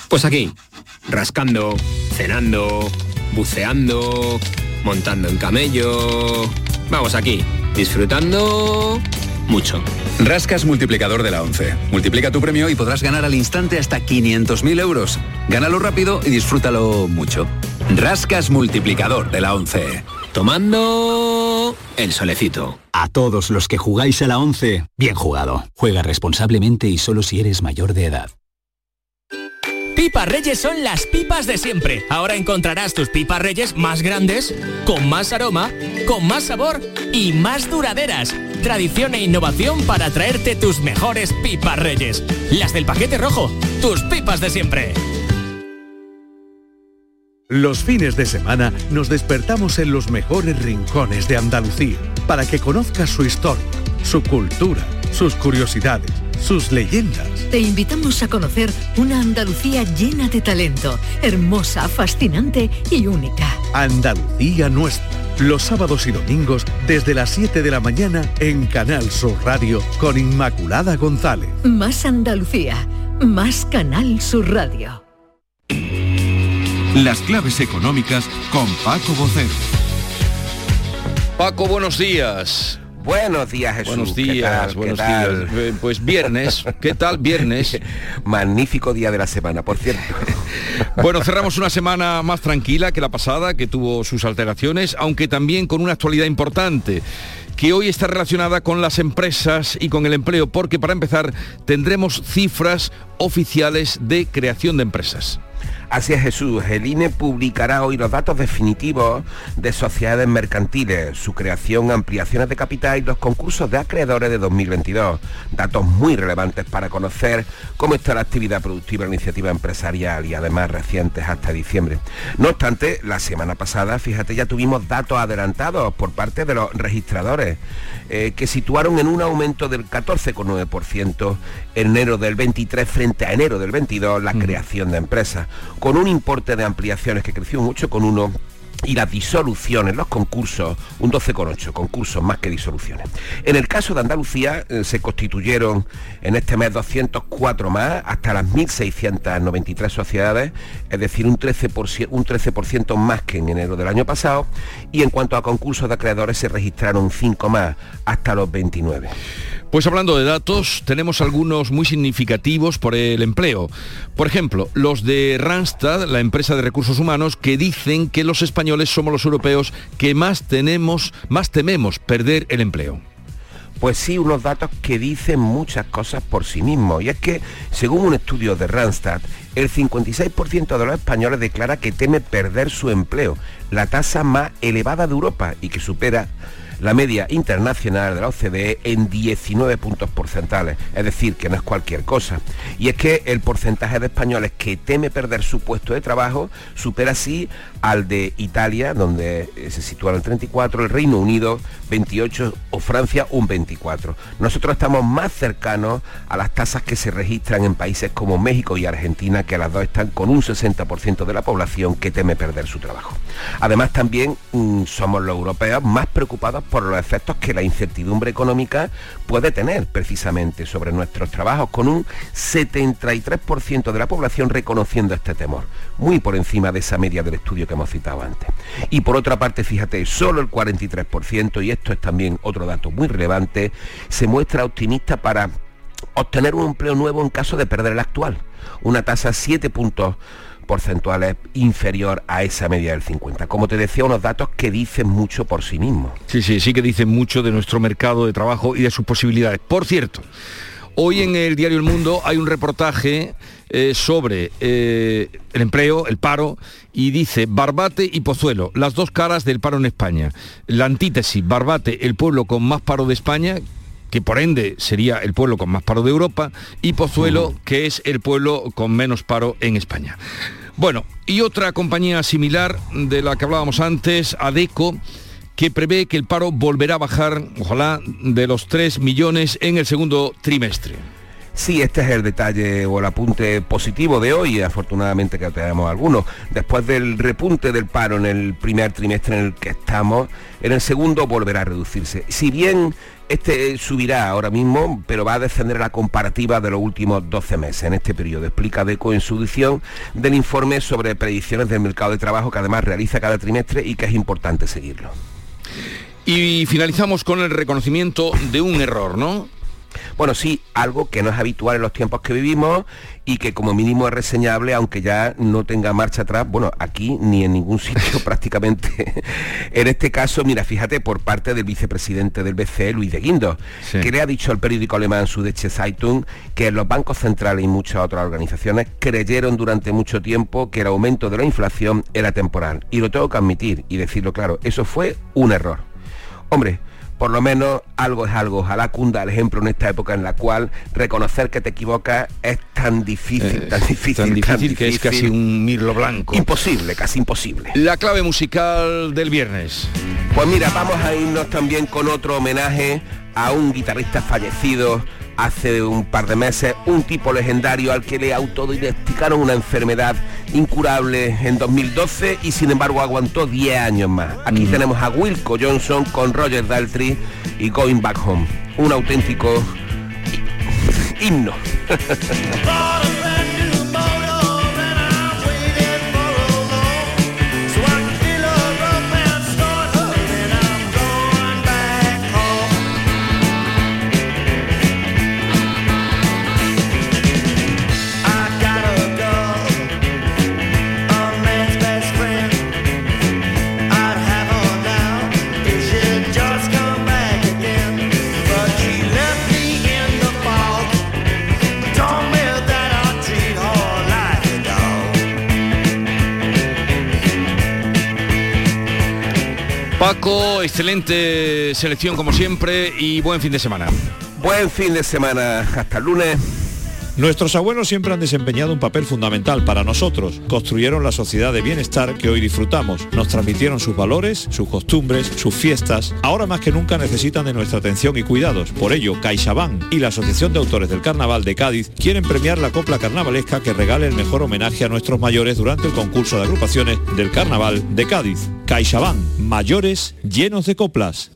[SPEAKER 43] Pues aquí, rascando, cenando, buceando, montando en camello. Vamos aquí, disfrutando mucho.
[SPEAKER 44] Rascas multiplicador de la 11. Multiplica tu premio y podrás ganar al instante hasta 500.000 euros. Gánalo rápido y disfrútalo mucho. Rascas multiplicador de la 11.
[SPEAKER 43] Tomando el solecito.
[SPEAKER 45] A todos los que jugáis a la 11, bien jugado. Juega responsablemente y solo si eres mayor de edad.
[SPEAKER 46] Pipas Reyes son las pipas de siempre. Ahora encontrarás tus pipas Reyes más grandes, con más aroma, con más sabor y más duraderas. Tradición e innovación para traerte tus mejores pipas Reyes. Las del paquete rojo, tus pipas de siempre.
[SPEAKER 47] Los fines de semana nos despertamos en los mejores rincones de Andalucía para que conozcas su historia, su cultura, sus curiosidades, sus leyendas.
[SPEAKER 41] Te invitamos a conocer una Andalucía llena de talento, hermosa, fascinante y única.
[SPEAKER 47] Andalucía nuestra. Los sábados y domingos desde las 7 de la mañana en Canal Sur Radio con Inmaculada González.
[SPEAKER 41] Más Andalucía, más Canal Sur Radio.
[SPEAKER 36] Las claves económicas con Paco Bocero.
[SPEAKER 1] Paco, buenos días.
[SPEAKER 48] Buenos días, Jesús.
[SPEAKER 1] Buenos
[SPEAKER 48] ¿Qué
[SPEAKER 1] días, buenos días. Eh, Pues viernes. ¿Qué tal viernes?
[SPEAKER 48] Magnífico día de la semana, por cierto.
[SPEAKER 1] Bueno, cerramos una semana más tranquila que la pasada, que tuvo sus alteraciones, aunque también con una actualidad importante que hoy está relacionada con las empresas y con el empleo, porque para empezar tendremos cifras oficiales de creación de empresas.
[SPEAKER 48] Así es Jesús, el INE publicará hoy los datos definitivos de sociedades mercantiles, su creación, ampliaciones de capital y los concursos de acreedores de 2022. Datos muy relevantes para conocer cómo está la actividad productiva, la iniciativa empresarial y además recientes hasta diciembre. No obstante, la semana pasada, fíjate, ya tuvimos datos adelantados por parte de los registradores eh, que situaron en un aumento del 14,9% en enero del 23 frente a enero del 22 la creación de empresas con un importe de ampliaciones que creció mucho, con uno y las disoluciones, los concursos, un 12,8, concursos más que disoluciones. En el caso de Andalucía eh, se constituyeron en este mes 204 más, hasta las 1.693 sociedades, es decir, un 13%, un 13 más que en enero del año pasado, y en cuanto a concursos de acreedores se registraron 5 más, hasta los 29.
[SPEAKER 1] Pues hablando de datos, tenemos algunos muy significativos por el empleo. Por ejemplo, los de Randstad, la empresa de recursos humanos, que dicen que los españoles somos los europeos que más tenemos, más tememos perder el empleo.
[SPEAKER 48] Pues sí, unos datos que dicen muchas cosas por sí mismos. Y es que, según un estudio de Randstad, el 56% de los españoles declara que teme perder su empleo, la tasa más elevada de Europa y que supera la media internacional de la OCDE en 19 puntos porcentuales, es decir, que no es cualquier cosa. Y es que el porcentaje de españoles que teme perder su puesto de trabajo supera así al de Italia, donde eh, se sitúa el 34, el Reino Unido 28 o Francia un 24. Nosotros estamos más cercanos a las tasas que se registran en países como México y Argentina, que las dos están con un 60% de la población que teme perder su trabajo. Además también mm, somos los europeos más preocupados por los efectos que la incertidumbre económica puede tener precisamente sobre nuestros trabajos, con un 73% de la población reconociendo este temor, muy por encima de esa media del estudio que hemos citado antes. Y por otra parte, fíjate, solo el 43%, y esto es también otro dato muy relevante, se muestra optimista para obtener un empleo nuevo en caso de perder el actual, una tasa 7 puntos porcentuales inferior a esa media del 50. Como te decía, unos datos que dicen mucho por sí mismos.
[SPEAKER 1] Sí, sí, sí que dicen mucho de nuestro mercado de trabajo y de sus posibilidades. Por cierto, hoy en el diario El Mundo hay un reportaje eh, sobre eh, el empleo, el paro, y dice Barbate y Pozuelo, las dos caras del paro en España. La antítesis, Barbate, el pueblo con más paro de España, que por ende sería el pueblo con más paro de Europa, y Pozuelo, que es el pueblo con menos paro en España. Bueno, y otra compañía similar de la que hablábamos antes, ADECO, que prevé que el paro volverá a bajar, ojalá, de los 3 millones en el segundo trimestre.
[SPEAKER 48] Sí, este es el detalle o el apunte positivo de hoy, afortunadamente que tenemos algunos. Después del repunte del paro en el primer trimestre en el que estamos, en el segundo volverá a reducirse. Si bien este subirá ahora mismo, pero va a descender la comparativa de los últimos 12 meses en este periodo. Explica DECO en su edición del informe sobre predicciones del mercado de trabajo que además realiza cada trimestre y que es importante seguirlo.
[SPEAKER 1] Y finalizamos con el reconocimiento de un error, ¿no?
[SPEAKER 48] Bueno, sí, algo que no es habitual en los tiempos que vivimos y que como mínimo es reseñable, aunque ya no tenga marcha atrás, bueno, aquí ni en ningún sitio prácticamente. en este caso, mira, fíjate, por parte del vicepresidente del BCE, Luis de Guindos, que le ha dicho al periódico alemán Süddeutsche Zeitung que los bancos centrales y muchas otras organizaciones creyeron durante mucho tiempo que el aumento de la inflación era temporal. Y lo tengo que admitir y decirlo claro, eso fue un error. Hombre, por lo menos algo es algo. Ojalá cunda el ejemplo en esta época en la cual reconocer que te equivocas es tan difícil,
[SPEAKER 1] Eh,
[SPEAKER 48] tan difícil,
[SPEAKER 1] tan difícil que es casi un mirlo blanco.
[SPEAKER 48] Imposible, casi imposible.
[SPEAKER 1] La clave musical del viernes.
[SPEAKER 48] Pues mira, vamos a irnos también con otro homenaje a un guitarrista fallecido hace un par de meses, un tipo legendario al que le autodiagnosticaron una enfermedad incurable en 2012 y sin embargo aguantó 10 años más. Aquí tenemos a Wilco Johnson con Roger Daltrey y Going Back Home. Un auténtico himno.
[SPEAKER 1] Paco, excelente selección como siempre y buen fin de semana.
[SPEAKER 48] Buen fin de semana. Hasta el lunes.
[SPEAKER 42] Nuestros abuelos siempre han desempeñado un papel fundamental para nosotros. Construyeron la sociedad de bienestar que hoy disfrutamos. Nos transmitieron sus valores, sus costumbres, sus fiestas. Ahora más que nunca necesitan de nuestra atención y cuidados. Por ello, CaixaBank y la Asociación de Autores del Carnaval de Cádiz quieren premiar la copla carnavalesca que regale el mejor homenaje a nuestros mayores durante el concurso de agrupaciones del Carnaval de Cádiz. CaixaBank, mayores llenos de coplas.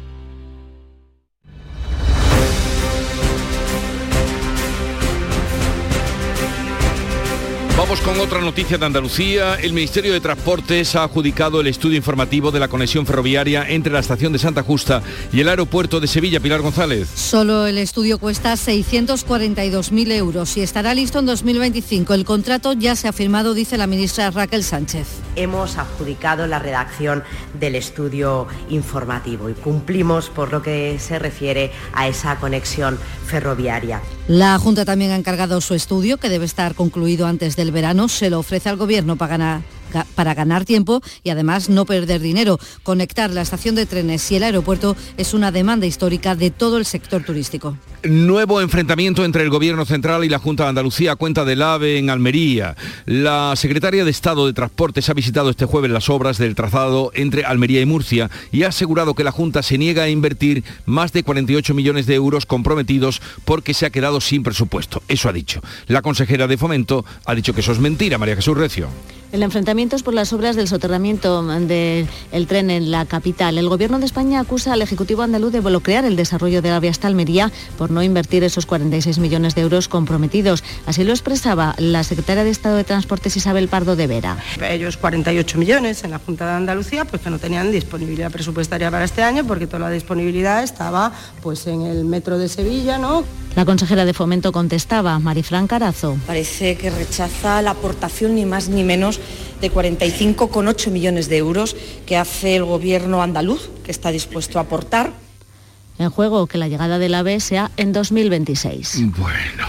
[SPEAKER 1] Vamos con otra noticia de Andalucía. El Ministerio de Transportes ha adjudicado el estudio informativo de la conexión ferroviaria entre la estación de Santa Justa y el aeropuerto de Sevilla. Pilar González.
[SPEAKER 9] Solo el estudio cuesta 642.000 euros y estará listo en 2025. El contrato ya se ha firmado, dice la ministra Raquel Sánchez.
[SPEAKER 49] Hemos adjudicado la redacción del estudio informativo y cumplimos por lo que se refiere a esa conexión ferroviaria.
[SPEAKER 9] La Junta también ha encargado su estudio, que debe estar concluido antes del verano. Se lo ofrece al Gobierno para para ganar tiempo y además no perder dinero. Conectar la estación de trenes y el aeropuerto es una demanda histórica de todo el sector turístico.
[SPEAKER 1] Nuevo enfrentamiento entre el Gobierno Central y la Junta de Andalucía cuenta del AVE en Almería. La secretaria de Estado de Transportes ha visitado este jueves las obras del trazado entre Almería y Murcia y ha asegurado que la Junta se niega a invertir más de 48 millones de euros comprometidos porque se ha quedado sin presupuesto. Eso ha dicho. La consejera de Fomento ha dicho que eso es mentira, María Jesús Recio.
[SPEAKER 50] El enfrentamiento es por las obras del soterramiento del tren en la capital. El Gobierno de España acusa al Ejecutivo andaluz de bloquear el desarrollo de la vía hasta Almería por no invertir esos 46 millones de euros comprometidos. Así lo expresaba la secretaria de Estado de Transportes Isabel Pardo de Vera.
[SPEAKER 51] Ellos 48 millones en la Junta de Andalucía, pues que no tenían disponibilidad presupuestaria para este año porque toda la disponibilidad estaba pues en el metro de Sevilla, ¿no?
[SPEAKER 50] La consejera de Fomento contestaba, Marifran Carazo.
[SPEAKER 52] Parece que rechaza la aportación ni más ni menos de 45,8 millones de euros que hace el gobierno andaluz, que está dispuesto a aportar.
[SPEAKER 50] En juego que la llegada del AVE sea en 2026.
[SPEAKER 1] Bueno,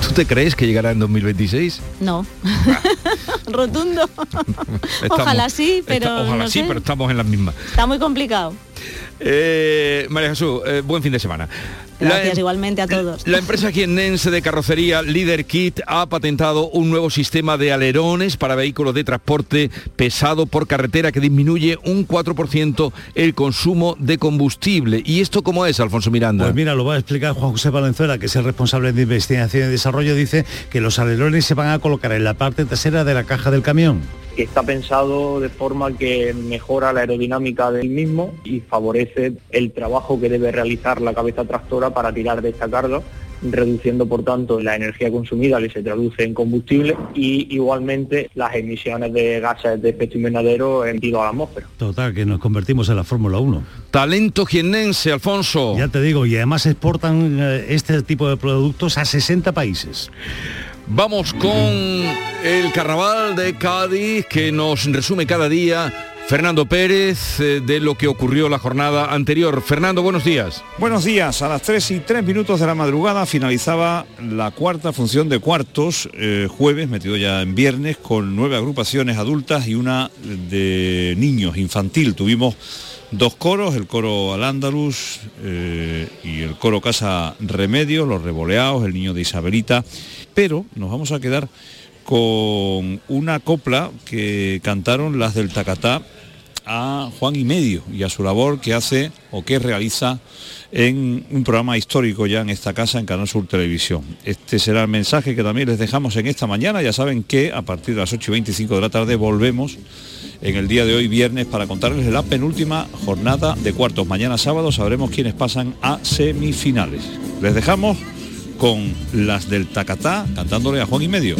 [SPEAKER 1] ¿tú te crees que llegará en 2026?
[SPEAKER 50] No. Rotundo. ojalá sí, pero.
[SPEAKER 1] Está, ojalá
[SPEAKER 50] no
[SPEAKER 1] sí,
[SPEAKER 50] sé.
[SPEAKER 1] pero estamos en las mismas.
[SPEAKER 50] Está muy complicado.
[SPEAKER 1] Eh, María Jesús, eh, buen fin de semana.
[SPEAKER 50] Gracias
[SPEAKER 1] La-
[SPEAKER 50] igualmente a todos.
[SPEAKER 1] La empresa jiennense de carrocería Leader Kit ha patentado un nuevo sistema de alerones para vehículos de transporte pesado por carretera que disminuye un 4% el consumo de combustible. ¿Y esto cómo es, Alfonso Miranda?
[SPEAKER 11] Pues mira, lo va a explicar Juan José Valenzuela, que es el responsable de investigación y desarrollo. Dice que los alerones se van a colocar en la parte trasera de la caja del camión.
[SPEAKER 53] que está pensado de forma que mejora la aerodinámica del mismo y favorece el trabajo que debe realizar la cabeza tractora para tirar de esta carga, reduciendo por tanto la energía consumida que se traduce en combustible y igualmente las emisiones de gases de efecto invernadero emitidos a la atmósfera.
[SPEAKER 11] Total, que nos convertimos en la Fórmula 1.
[SPEAKER 1] Talento jiennense, Alfonso.
[SPEAKER 11] Ya te digo, y además exportan eh, este tipo de productos a 60 países.
[SPEAKER 1] Vamos con el carnaval de Cádiz que nos resume cada día Fernando Pérez eh, de lo que ocurrió la jornada anterior. Fernando, buenos días.
[SPEAKER 42] Buenos días, a las 3 y 3 minutos de la madrugada finalizaba la cuarta función de cuartos, eh, jueves, metido ya en viernes, con nueve agrupaciones adultas y una de niños, infantil. Tuvimos dos coros, el coro al Andalus eh, y el coro Casa Remedios, los revoleados, el niño de Isabelita, pero nos vamos a quedar con una copla que cantaron las del Tacatá a Juan y Medio y a su labor que hace o que realiza en un programa histórico ya en esta casa en Canal Sur Televisión. Este será el mensaje que también les dejamos en esta mañana. Ya saben que a partir de las 8 y 25 de la tarde volvemos en el día de hoy viernes para contarles la penúltima jornada de cuartos. Mañana sábado sabremos quiénes pasan a semifinales. Les dejamos con las del Tacatá cantándole a Juan y Medio.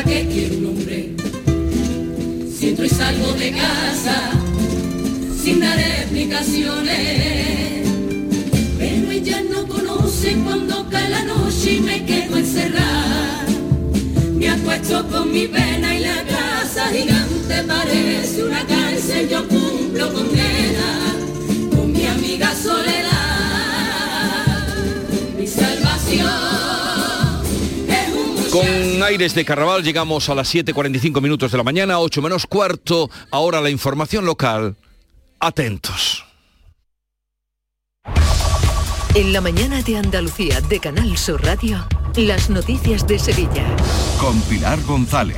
[SPEAKER 54] Pa' qué quiero un hombre. Si entro y salgo de casa sin dar explicaciones. Pero ella no conoce cuando cae la noche y me quedo encerrada. Me acuesto con mi pena y la casa gigante parece una cárcel. Yo cumplo condena con mi amiga soledad.
[SPEAKER 1] Con aires de carnaval llegamos a las 7.45 minutos de la mañana, 8 menos cuarto. Ahora la información local. Atentos.
[SPEAKER 41] En la mañana de Andalucía de Canal Sur Radio, las noticias de Sevilla.
[SPEAKER 36] Con Pilar González.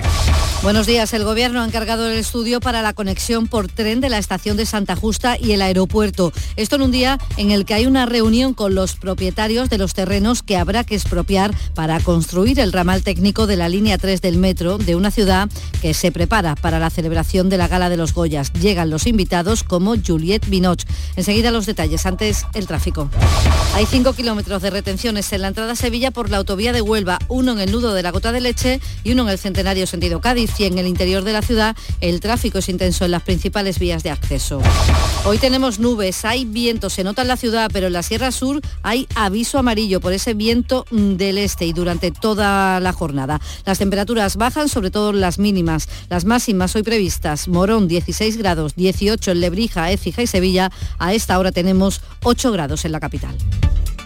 [SPEAKER 9] Buenos días. El Gobierno ha encargado el estudio para la conexión por tren de la estación de Santa Justa y el aeropuerto. Esto en un día en el que hay una reunión con los propietarios de los terrenos que habrá que expropiar para construir el ramal técnico de la línea 3 del metro de una ciudad que se prepara para la celebración de la Gala de los Goyas. Llegan los invitados como Juliette Binoch. Enseguida los detalles. Antes, el tráfico. Hay 5 kilómetros de retenciones en la entrada a Sevilla por la autovía de Huelva, uno en el nudo de la Gota de Leche y uno en el Centenario sentido Cádiz y en el interior de la ciudad el tráfico es intenso en las principales vías de acceso. Hoy tenemos nubes, hay viento, se nota en la ciudad, pero en la Sierra Sur hay aviso amarillo por ese viento mm, del este y durante toda la jornada. Las temperaturas bajan, sobre todo las mínimas. Las máximas hoy previstas, Morón 16 grados, 18 en Lebrija, Écija y Sevilla. A esta hora tenemos 8 grados en la capital.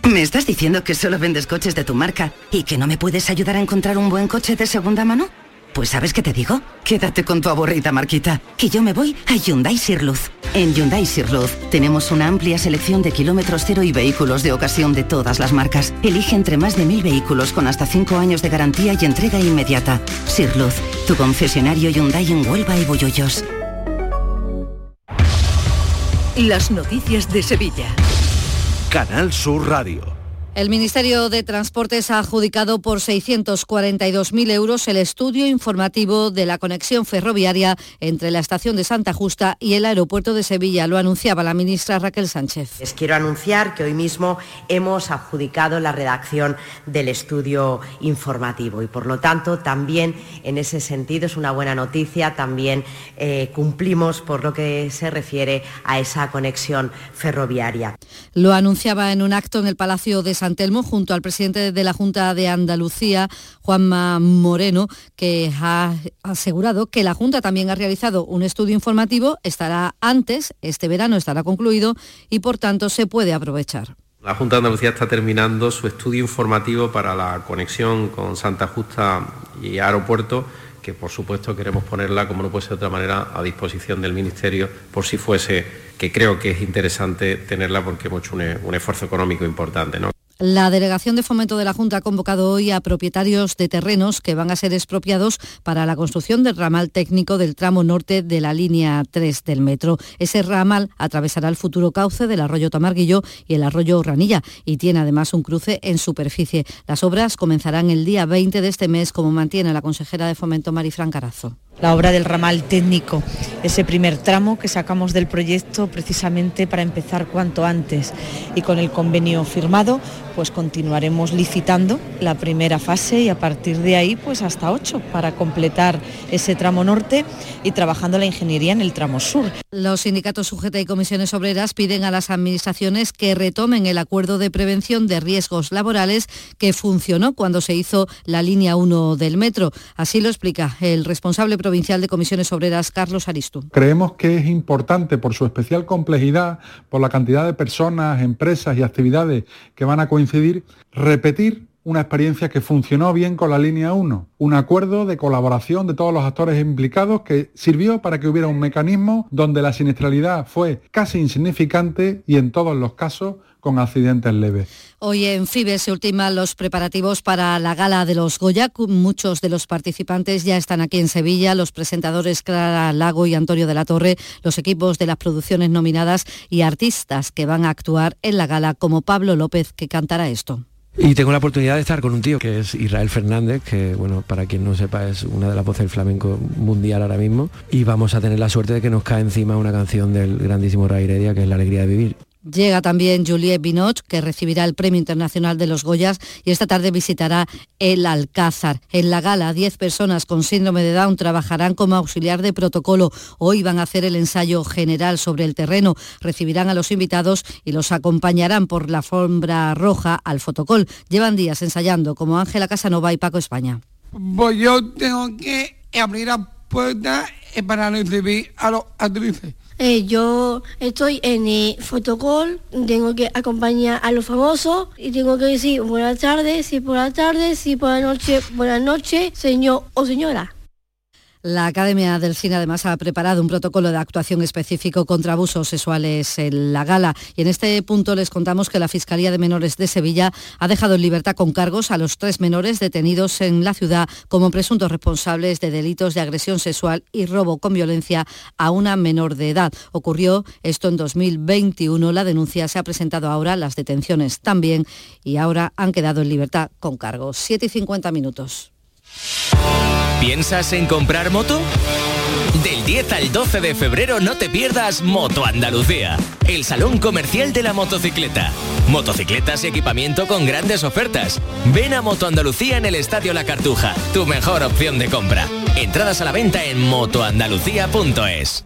[SPEAKER 55] ¿Me estás diciendo que solo vendes coches de tu marca y que no me puedes ayudar a encontrar un buen coche de segunda mano? Pues ¿sabes qué te digo? Quédate con tu aburrida marquita, que yo me voy a Hyundai Sirluz. En Hyundai Sirluz tenemos una amplia selección de kilómetros cero y vehículos de ocasión de todas las marcas. Elige entre más de mil vehículos con hasta 5 años de garantía y entrega inmediata. Sirluz, tu concesionario Hyundai en Huelva y Bollollos.
[SPEAKER 41] Las noticias de Sevilla.
[SPEAKER 47] Canal Sur Radio.
[SPEAKER 9] El Ministerio de Transportes ha adjudicado por 642.000 euros el estudio informativo de la conexión ferroviaria entre la estación de Santa Justa y el aeropuerto de Sevilla. Lo anunciaba la ministra Raquel Sánchez.
[SPEAKER 49] Les quiero anunciar que hoy mismo hemos adjudicado la redacción del estudio informativo y por lo tanto también en ese sentido es una buena noticia, también eh, cumplimos por lo que se refiere a esa conexión ferroviaria.
[SPEAKER 9] Lo anunciaba en un acto en el Palacio de San Telmo junto al presidente de la Junta de Andalucía, Juanma Moreno, que ha asegurado que la Junta también ha realizado un estudio informativo, estará antes, este verano estará concluido y por tanto se puede aprovechar.
[SPEAKER 56] La Junta de Andalucía está terminando su estudio informativo para la conexión con Santa Justa y Aeropuerto que por supuesto queremos ponerla, como no puede ser de otra manera, a disposición del Ministerio, por si fuese, que creo que es interesante tenerla porque hemos hecho un, un esfuerzo económico importante. ¿no?
[SPEAKER 9] La Delegación de Fomento de la Junta ha convocado hoy a propietarios de terrenos que van a ser expropiados para la construcción del ramal técnico del tramo norte de la línea 3 del metro. Ese ramal atravesará el futuro cauce del arroyo Tamarguillo y el arroyo Ranilla y tiene además un cruce en superficie. Las obras comenzarán el día 20 de este mes, como mantiene la consejera de Fomento Marifran Carazo
[SPEAKER 57] la obra del ramal técnico, ese primer tramo que sacamos del proyecto precisamente para empezar cuanto antes. Y con el convenio firmado, pues continuaremos licitando la primera fase y a partir de ahí pues hasta ocho para completar ese tramo norte y trabajando la ingeniería en el tramo sur.
[SPEAKER 9] Los sindicatos sujeta y comisiones obreras piden a las administraciones que retomen el acuerdo de prevención de riesgos laborales que funcionó cuando se hizo la línea 1 del metro. Así lo explica el responsable provincial de comisiones obreras, Carlos Aristu.
[SPEAKER 58] Creemos que es importante por su especial complejidad, por la cantidad de personas, empresas y actividades que van a coincidir repetir una experiencia que funcionó bien con la línea 1, un acuerdo de colaboración de todos los actores implicados que sirvió para que hubiera un mecanismo donde la siniestralidad fue casi insignificante y en todos los casos con accidentes leves.
[SPEAKER 9] Hoy en FIBE se ultiman los preparativos para la gala de los Goya. Muchos de los participantes ya están aquí en Sevilla, los presentadores Clara Lago y Antonio de la Torre, los equipos de las producciones nominadas y artistas que van a actuar en la gala como Pablo López que cantará esto.
[SPEAKER 59] Y tengo la oportunidad de estar con un tío que es Israel Fernández, que bueno, para quien no sepa es una de las voces del flamenco mundial ahora mismo. Y vamos a tener la suerte de que nos cae encima una canción del grandísimo Ray que es La Alegría de Vivir.
[SPEAKER 9] Llega también Juliette Binot, que recibirá el Premio Internacional de los Goyas y esta tarde visitará el Alcázar. En la gala, 10 personas con síndrome de Down trabajarán como auxiliar de protocolo. Hoy van a hacer el ensayo general sobre el terreno. Recibirán a los invitados y los acompañarán por la alfombra roja al fotocol. Llevan días ensayando como Ángela Casanova y Paco España.
[SPEAKER 60] Pues yo tengo que abrir la puerta para recibir a los actrices
[SPEAKER 61] eh, yo estoy en el fotocall, tengo que acompañar a los famosos y tengo que decir buenas tardes, sí por la tarde, sí por la noche, buenas noches, señor o señora.
[SPEAKER 9] La Academia del Cine además ha preparado un protocolo de actuación específico contra abusos sexuales en la gala y en este punto les contamos que la Fiscalía de Menores de Sevilla ha dejado en libertad con cargos a los tres menores detenidos en la ciudad como presuntos responsables de delitos de agresión sexual y robo con violencia a una menor de edad. Ocurrió esto en 2021. La denuncia se ha presentado ahora, las detenciones también y ahora han quedado en libertad con cargos. 7 y 50 minutos.
[SPEAKER 62] ¿Piensas en comprar moto? Del 10 al 12 de febrero no te pierdas Moto Andalucía, el salón comercial de la motocicleta. Motocicletas y equipamiento con grandes ofertas. Ven a Moto Andalucía en el Estadio La Cartuja, tu mejor opción de compra. Entradas a la venta en motoandalucía.es.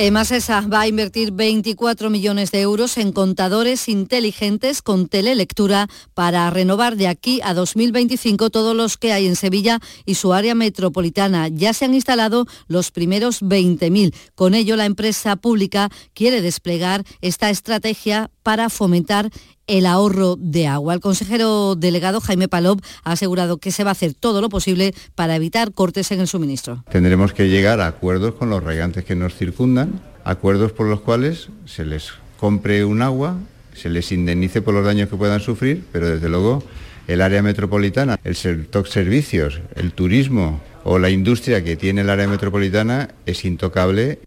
[SPEAKER 9] Emasesa va a invertir 24 millones de euros en contadores inteligentes con telelectura para renovar de aquí a 2025 todos los que hay en Sevilla y su área metropolitana. Ya se han instalado los primeros 20.000. Con ello, la empresa pública quiere desplegar esta estrategia para fomentar el ahorro de agua. El consejero delegado Jaime Palop ha asegurado que se va a hacer todo lo posible para evitar cortes en el suministro.
[SPEAKER 63] Tendremos que llegar a acuerdos con los regantes que nos circundan, acuerdos por los cuales se les compre un agua, se les indemnice por los daños que puedan sufrir, pero desde luego el área metropolitana, el sector servicios, el turismo o la industria que tiene el área metropolitana es intocable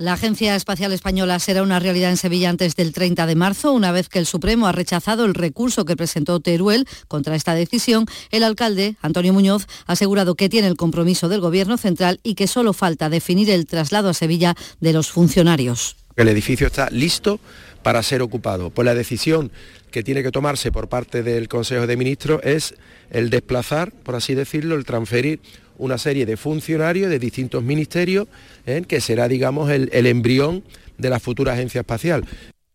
[SPEAKER 9] la Agencia Espacial Española será una realidad en Sevilla antes del 30 de marzo, una vez que el Supremo ha rechazado el recurso que presentó Teruel contra esta decisión. El alcalde, Antonio Muñoz, ha asegurado que tiene el compromiso del Gobierno central y que solo falta definir el traslado a Sevilla de los funcionarios.
[SPEAKER 64] El edificio está listo para ser ocupado. Pues la decisión que tiene que tomarse por parte del Consejo de Ministros es el desplazar, por así decirlo, el transferir una serie de funcionarios de distintos ministerios, ¿eh? que será, digamos, el, el embrión de la futura agencia espacial.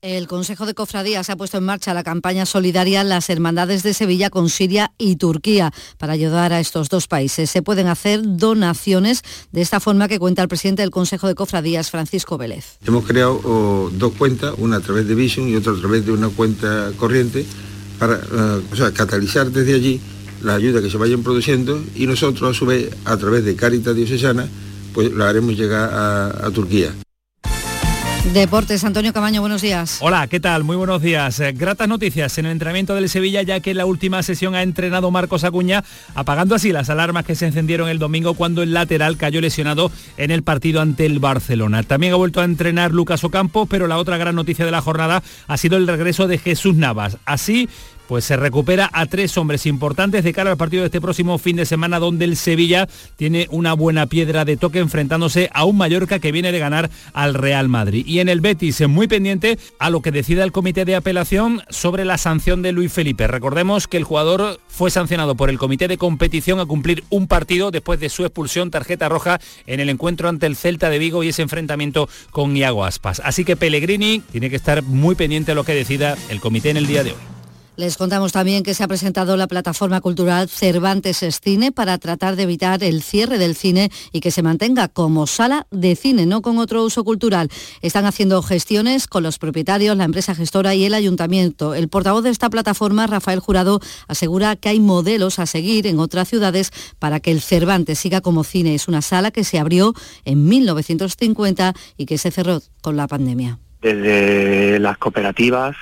[SPEAKER 9] El Consejo de Cofradías ha puesto en marcha la campaña solidaria Las Hermandades de Sevilla con Siria y Turquía para ayudar a estos dos países. Se pueden hacer donaciones de esta forma que cuenta el presidente del Consejo de Cofradías, Francisco Vélez.
[SPEAKER 65] Hemos creado oh, dos cuentas, una a través de Vision y otra a través de una cuenta corriente, para uh, catalizar desde allí la ayuda que se vayan produciendo y nosotros a su vez a través de Caritas Diocesana pues la haremos llegar a, a Turquía.
[SPEAKER 9] Deportes, Antonio Camaño, buenos días.
[SPEAKER 66] Hola, ¿qué tal? Muy buenos días. Eh, gratas noticias en el entrenamiento del Sevilla, ya que en la última sesión ha entrenado Marcos Acuña, apagando así las alarmas que se encendieron el domingo cuando el lateral cayó lesionado en el partido ante el Barcelona. También ha vuelto a entrenar Lucas Ocampo, pero la otra gran noticia de la jornada ha sido el regreso de Jesús Navas. Así, pues se recupera a tres hombres importantes de cara al partido de este próximo fin de semana donde el Sevilla tiene una buena piedra de toque enfrentándose a un Mallorca que viene de ganar al Real Madrid. Y en el Betis muy pendiente a lo que decida el comité de apelación sobre la sanción de Luis Felipe. Recordemos que el jugador fue sancionado por el comité de competición a cumplir un partido después de su expulsión tarjeta roja en el encuentro ante el Celta de Vigo y ese enfrentamiento con Iago Aspas. Así que Pellegrini tiene que estar muy pendiente a lo que decida el comité en el día de hoy.
[SPEAKER 9] Les contamos también que se ha presentado la plataforma cultural Cervantes es Cine para tratar de evitar el cierre del cine y que se mantenga como sala de cine, no con otro uso cultural. Están haciendo gestiones con los propietarios, la empresa gestora y el ayuntamiento. El portavoz de esta plataforma, Rafael Jurado, asegura que hay modelos a seguir en otras ciudades para que el Cervantes siga como cine. Es una sala que se abrió en 1950 y que se cerró con la pandemia.
[SPEAKER 67] Desde las cooperativas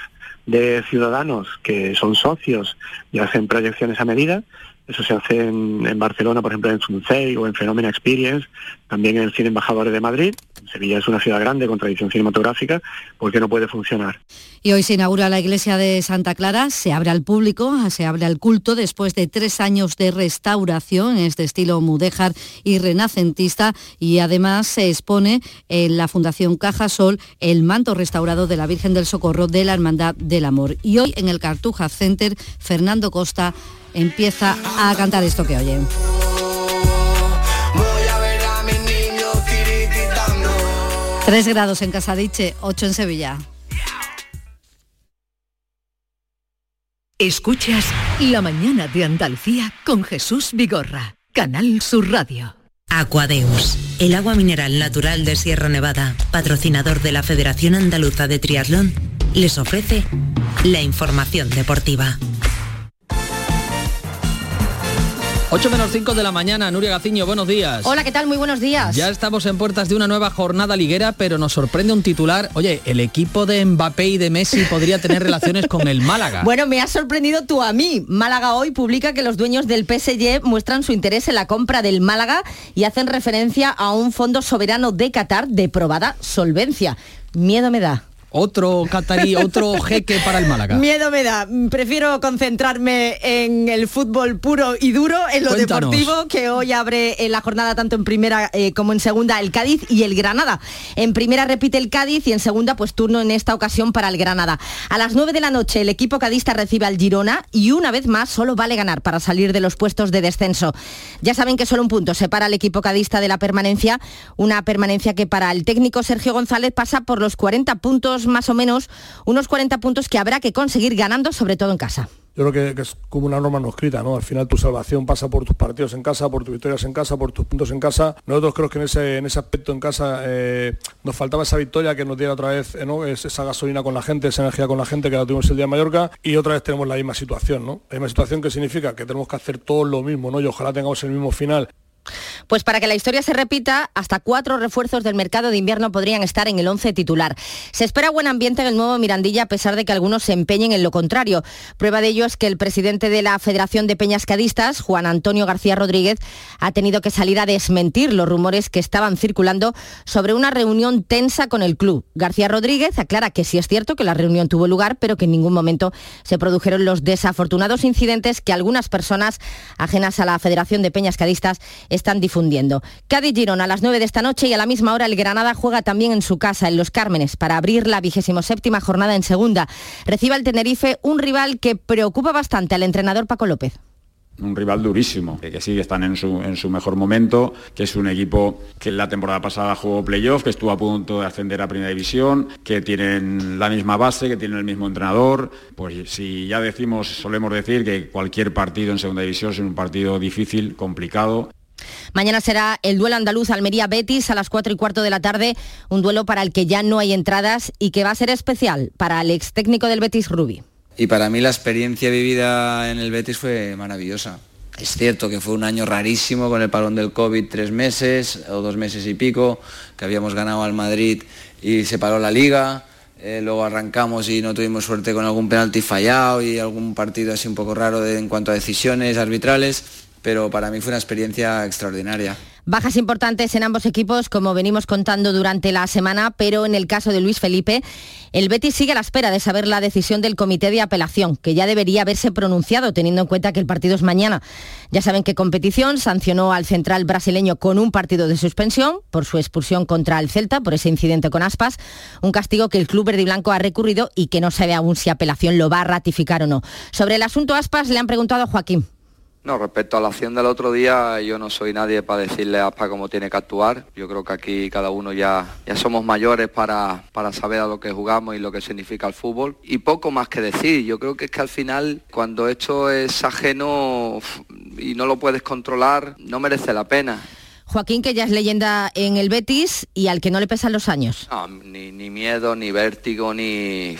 [SPEAKER 68] de ciudadanos que son socios y hacen proyecciones a medida. Eso se hace en, Barcelona, por ejemplo, en Suncei o en Phenomena Experience, también en el Cine Embajadores de Madrid. Sevilla es una ciudad grande con tradición cinematográfica, ¿por qué no puede funcionar?
[SPEAKER 9] Y hoy se inaugura la iglesia de Santa Clara, se abre al público, se abre al culto después de tres años de restauración en este estilo mudéjar y renacentista y además se expone en la Fundación Caja Sol el manto restaurado de la Virgen del Socorro de la Hermandad del Amor. Y hoy en el Cartuja Center, Fernando Costa empieza a cantar esto que oyen. 3 grados en Casadiche, 8 en Sevilla.
[SPEAKER 41] Escuchas La mañana de Andalucía con Jesús Vigorra, Canal Sur Radio.
[SPEAKER 39] Aquadeus, el agua mineral natural de Sierra Nevada, patrocinador de la Federación Andaluza de Triatlón, les ofrece la información deportiva.
[SPEAKER 20] 8 menos 5 de la mañana, Nuria Gaciño, buenos días.
[SPEAKER 40] Hola, ¿qué tal? Muy buenos días.
[SPEAKER 20] Ya estamos en puertas de una nueva jornada liguera, pero nos sorprende un titular. Oye, el equipo de Mbappé y de Messi podría tener relaciones con el Málaga.
[SPEAKER 40] Bueno, me has sorprendido tú a mí. Málaga hoy publica que los dueños del PSG muestran su interés en la compra del Málaga y hacen referencia a un fondo soberano de Qatar de probada solvencia. Miedo me da
[SPEAKER 20] otro catarí, otro jeque para el Málaga.
[SPEAKER 40] Miedo me da. Prefiero concentrarme en el fútbol puro y duro, en lo deportivo, que hoy abre la jornada tanto en primera eh, como en segunda el Cádiz y el Granada. En primera repite el Cádiz y en segunda pues turno en esta ocasión para el Granada. A las 9 de la noche el equipo cadista recibe al Girona y una vez más solo vale ganar para salir de los puestos de descenso. Ya saben que solo un punto separa al equipo cadista de la permanencia, una permanencia que para el técnico Sergio González pasa por los 40 puntos más o menos unos 40 puntos que habrá que conseguir ganando, sobre todo en casa.
[SPEAKER 67] Yo creo que, es como una norma no escrita, ¿no? Al final tu salvación pasa por tus partidos en casa, por tus victorias en casa, por tus puntos en casa. Nosotros creo que en ese, en ese aspecto en casa eh, nos faltaba esa victoria que nos diera otra vez eh, ¿no? esa gasolina con la gente, esa energía con la gente que la tuvimos el día de Mallorca y otra vez tenemos la misma situación, ¿no? La misma situación que significa que tenemos que hacer todo lo mismo, ¿no? Y ojalá tengamos el mismo final
[SPEAKER 40] pues para que la historia se repita, hasta cuatro refuerzos del mercado de invierno podrían estar en el 11 titular. Se espera buen ambiente en el nuevo Mirandilla a pesar de que algunos se empeñen en lo contrario. Prueba de ello es que el presidente de la Federación de Peñas Cadistas, Juan Antonio García Rodríguez, ha tenido que salir a desmentir los rumores que estaban circulando sobre una reunión tensa con el club. García Rodríguez aclara que sí es cierto que la reunión tuvo lugar, pero que en ningún momento se produjeron los desafortunados incidentes que algunas personas ajenas a la Federación de Peñas Cadistas están difundiendo. Cádiz Girón a las 9 de esta noche y a la misma hora el Granada juega también en su casa, en Los Cármenes, para abrir la vigésimo séptima jornada en segunda. Recibe al Tenerife un rival que preocupa bastante al entrenador Paco López
[SPEAKER 58] un rival durísimo, que sí están en su, en su, mejor momento, que es un equipo que la temporada pasada jugó playoff, que estuvo a punto de ascender a primera división, que tienen la misma base, que tienen el mismo entrenador. Pues si ya decimos, solemos decir que cualquier partido en segunda división es un partido difícil, complicado.
[SPEAKER 40] Mañana será el duelo andaluz Almería-Betis a las 4 y cuarto de la tarde, un duelo para el que ya no hay entradas y que va a ser especial para el ex técnico del Betis, Rubi.
[SPEAKER 69] Y para mí la experiencia vivida en el Betis fue maravillosa. Es cierto que fue un año rarísimo con el parón del COVID, tres meses o dos meses y pico, que habíamos ganado al Madrid y se paró la liga. Eh, luego arrancamos y no tuvimos suerte con algún penalti fallado y algún partido así un poco raro en cuanto a decisiones arbitrales pero para mí fue una experiencia extraordinaria.
[SPEAKER 40] Bajas importantes en ambos equipos, como venimos contando durante la semana, pero en el caso de Luis Felipe, el Betis sigue a la espera de saber la decisión del comité de apelación, que ya debería haberse pronunciado, teniendo en cuenta que el partido es mañana. Ya saben que competición sancionó al central brasileño con un partido de suspensión por su expulsión contra el Celta, por ese incidente con Aspas, un castigo que el club verde y blanco ha recurrido y que no sabe aún si apelación lo va a ratificar o no. Sobre el asunto Aspas le han preguntado a Joaquín.
[SPEAKER 66] No, respecto a la acción del otro día, yo no soy nadie para decirle a ASPA cómo tiene que actuar. Yo creo que aquí cada uno ya, ya somos mayores para, para saber a lo que jugamos y lo que significa el fútbol. Y poco más que decir. Yo creo que es que al final, cuando esto es ajeno y no lo puedes controlar, no merece la pena.
[SPEAKER 40] Joaquín, que ya es leyenda en el Betis y al que no le pesan los años.
[SPEAKER 66] ni, ni miedo, ni vértigo, ni,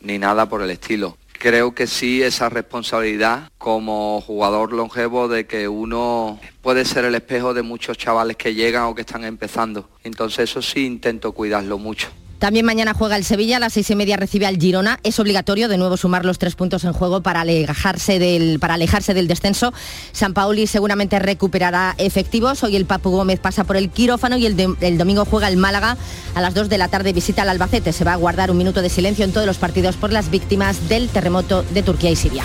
[SPEAKER 66] ni nada por el estilo creo que sí esa responsabilidad como jugador longevo de que uno puede ser el espejo de muchos chavales que llegan o que están empezando. Entonces eso sí intento cuidarlo mucho.
[SPEAKER 40] También mañana juega el Sevilla, a las seis y media recibe al Girona. Es obligatorio de nuevo sumar los tres puntos en juego para alejarse del, para alejarse del descenso. San Pauli seguramente recuperará efectivos. Hoy el Papu Gómez pasa por el quirófano y el, el domingo juega el Málaga a las 2 de la tarde visita al Albacete. Se va a guardar un minuto de silencio en todos los partidos por las víctimas del terremoto de Turquía y Siria.